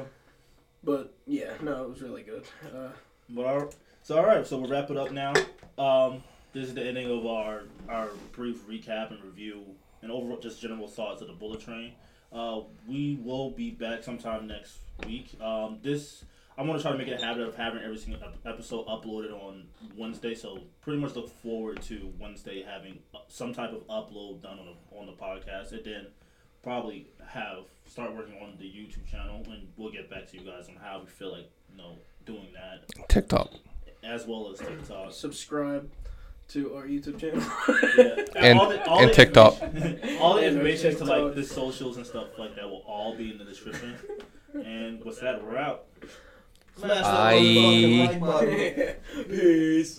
but yeah, no, it was really good. Uh, But all, so all right, so we'll wrap it up now. Um, this is the ending of our our brief recap and review and overall just general thoughts of the Bullet Train. Uh, we will be back sometime next week. Um, this I'm gonna try to make it a habit of having every single ep- episode uploaded on Wednesday. So pretty much look forward to Wednesday having uh, some type of upload done on the on the podcast, and then probably have start working on the YouTube channel, and we'll get back to you guys on how we feel like you know doing that, TikTok. as well as TikTok. Subscribe to our YouTube channel. Yeah. And- all the, all and TikTok. all the And our information to like the socials and stuff like that will all be in the description. and with that, we're out. Smash that Bye. like button. Peace.